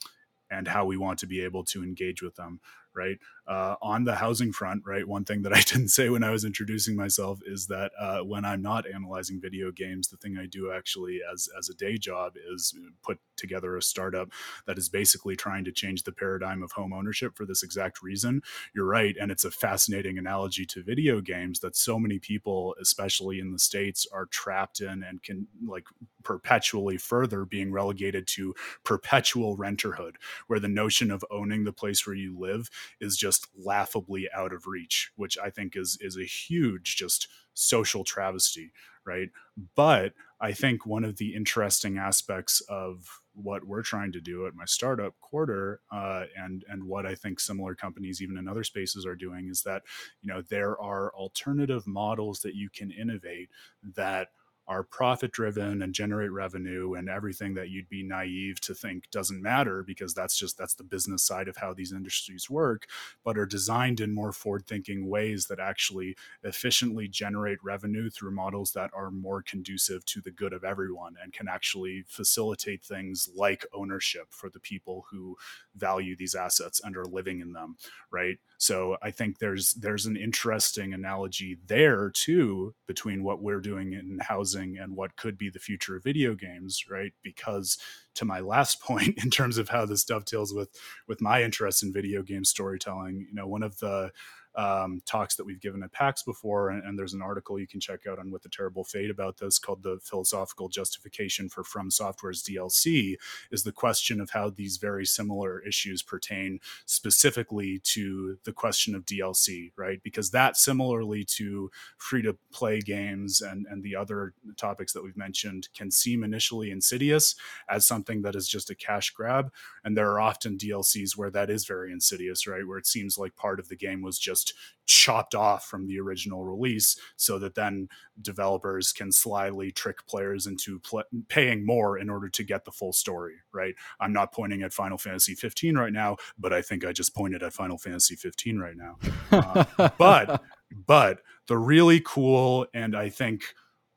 and how we want to be able to engage with them right? Uh, on the housing front, right? One thing that I didn't say when I was introducing myself is that uh, when I'm not analyzing video games, the thing I do actually as as a day job is put together a startup that is basically trying to change the paradigm of home ownership for this exact reason. You're right, and it's a fascinating analogy to video games that so many people, especially in the states, are trapped in and can like perpetually further being relegated to perpetual renterhood, where the notion of owning the place where you live is just laughably out of reach, which I think is is a huge just social travesty, right? But I think one of the interesting aspects of what we're trying to do at my startup quarter uh, and and what I think similar companies even in other spaces are doing is that you know there are alternative models that you can innovate that are profit driven and generate revenue and everything that you'd be naive to think doesn't matter because that's just that's the business side of how these industries work but are designed in more forward thinking ways that actually efficiently generate revenue through models that are more conducive to the good of everyone and can actually facilitate things like ownership for the people who value these assets and are living in them right so i think there's there's an interesting analogy there too between what we're doing in housing and what could be the future of video games right? Because to my last point in terms of how this dovetails with with my interest in video game storytelling you know one of the um, talks that we've given at PAX before, and, and, there's an article you can check out on With a Terrible Fate about this called "The Philosophical Justification for From Software's DLC." Is the question of how these very similar issues pertain specifically to the question of DLC, right? Because that, similarly to free-to-play games and and the other topics that we've mentioned, can seem initially insidious as something that is just a cash grab, and there are often DLCs where that is very insidious, right? Where it seems like part of the game was just just chopped off from the original release so that then developers can slyly trick players into pl- paying more in order to get the full story right? I'm not pointing at final fantasy 15 right now but i think i just pointed at final fantasy 15 right now. Uh, but but the really cool and i think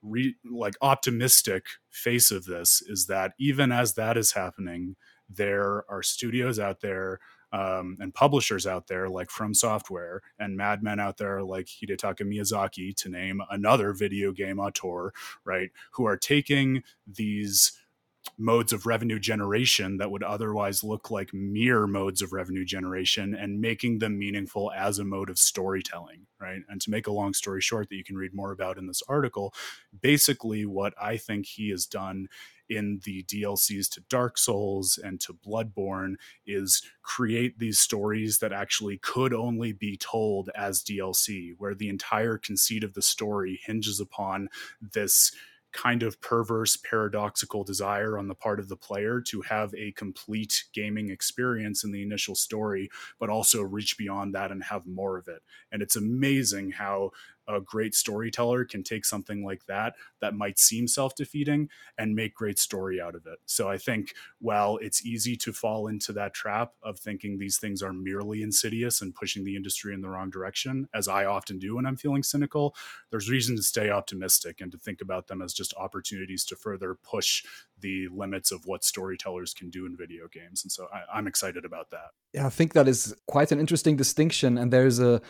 re- like optimistic face of this is that even as that is happening there are studios out there um, and publishers out there like From Software and madmen out there like Hidetaka Miyazaki, to name another video game auteur, right, who are taking these modes of revenue generation that would otherwise look like mere modes of revenue generation and making them meaningful as a mode of storytelling right? And to make a long story short that you can read more about in this article basically what i think he has done in the DLCs to Dark Souls and to Bloodborne is create these stories that actually could only be told as DLC, where the entire conceit of the story hinges upon this kind of perverse, paradoxical desire on the part of the player to have a complete gaming experience in the initial story, but also reach beyond that and have more of it. And it's amazing how a great storyteller can take something like that that might seem self-defeating and make great story out of it. So I think while it's easy to fall into that trap of thinking these things are merely insidious and pushing the industry in the wrong direction, as I often do when I'm feeling cynical, there's reason to stay optimistic and to think about them as just opportunities to further push the limits of what storytellers can do in video games. And so I, I'm excited about that. Yeah, I think that is quite an interesting distinction. And there's a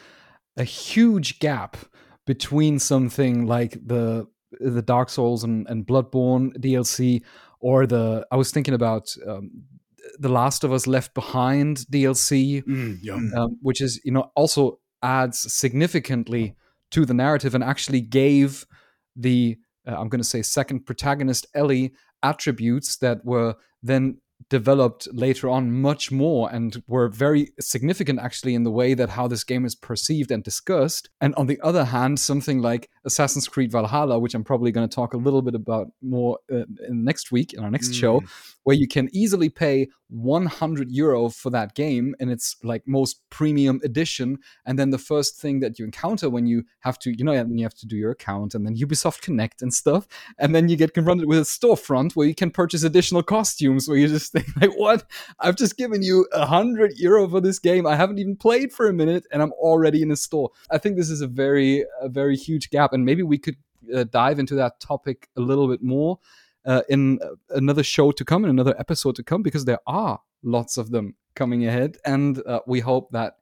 a huge gap between something like the the Dark Souls and, and Bloodborne DLC or the I was thinking about um, the Last of Us Left Behind DLC, mm, yeah. um, which is you know also adds significantly to the narrative and actually gave the uh, I'm going to say second protagonist Ellie attributes that were then developed later on much more and were very significant actually in the way that how this game is perceived and discussed. And on the other hand, something like Assassin's Creed Valhalla, which I'm probably going to talk a little bit about more uh, next week in our next mm. show, where you can easily pay 100 euro for that game in its like most premium edition and then the first thing that you encounter when you have to you know you have to do your account and then ubisoft connect and stuff and then you get confronted with a storefront where you can purchase additional costumes where you just think like what? I've just given you 100 euro for this game. I haven't even played for a minute and i'm already in a store. I think this is a very a very huge gap and maybe we could uh, dive into that topic a little bit more uh, in another show to come, in another episode to come, because there are lots of them coming ahead. And uh, we hope that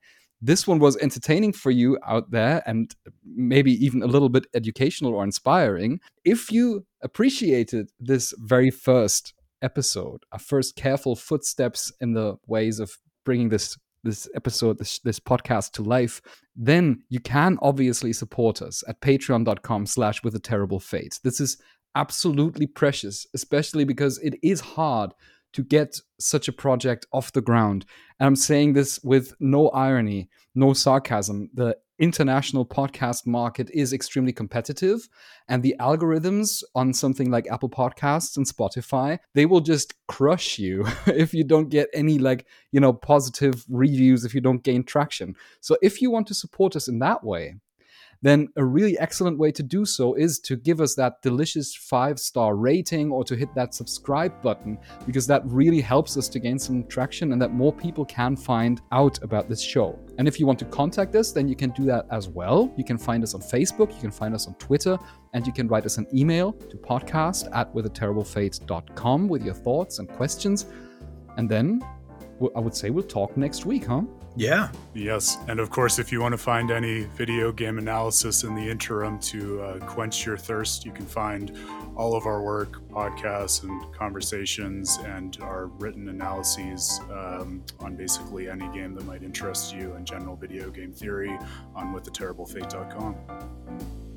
this one was entertaining for you out there and maybe even a little bit educational or inspiring. If you appreciated this very first episode, our first careful footsteps in the ways of bringing this this episode, this, this podcast to life, then you can obviously support us at patreon.com slash with a terrible fate. This is absolutely precious, especially because it is hard to get such a project off the ground. And I'm saying this with no irony, no sarcasm. The international podcast market is extremely competitive, and the algorithms on something like Apple Podcasts and Spotify, they will just crush you if you don't get any like, you know, positive reviews if you don't gain traction. So if you want to support us in that way, then a really excellent way to do so is to give us that delicious five star rating or to hit that subscribe button because that really helps us to gain some traction and that more people can find out about this show. And if you want to contact us, then you can do that as well. You can find us on Facebook, you can find us on Twitter, and you can write us an email to podcast at withaterriblefate.com with your thoughts and questions. And then I would say we'll talk next week, huh? Yeah. Yes. And of course, if you want to find any video game analysis in the interim to uh, quench your thirst, you can find all of our work, podcasts, and conversations, and our written analyses um, on basically any game that might interest you in general video game theory on withaterriblefate.com.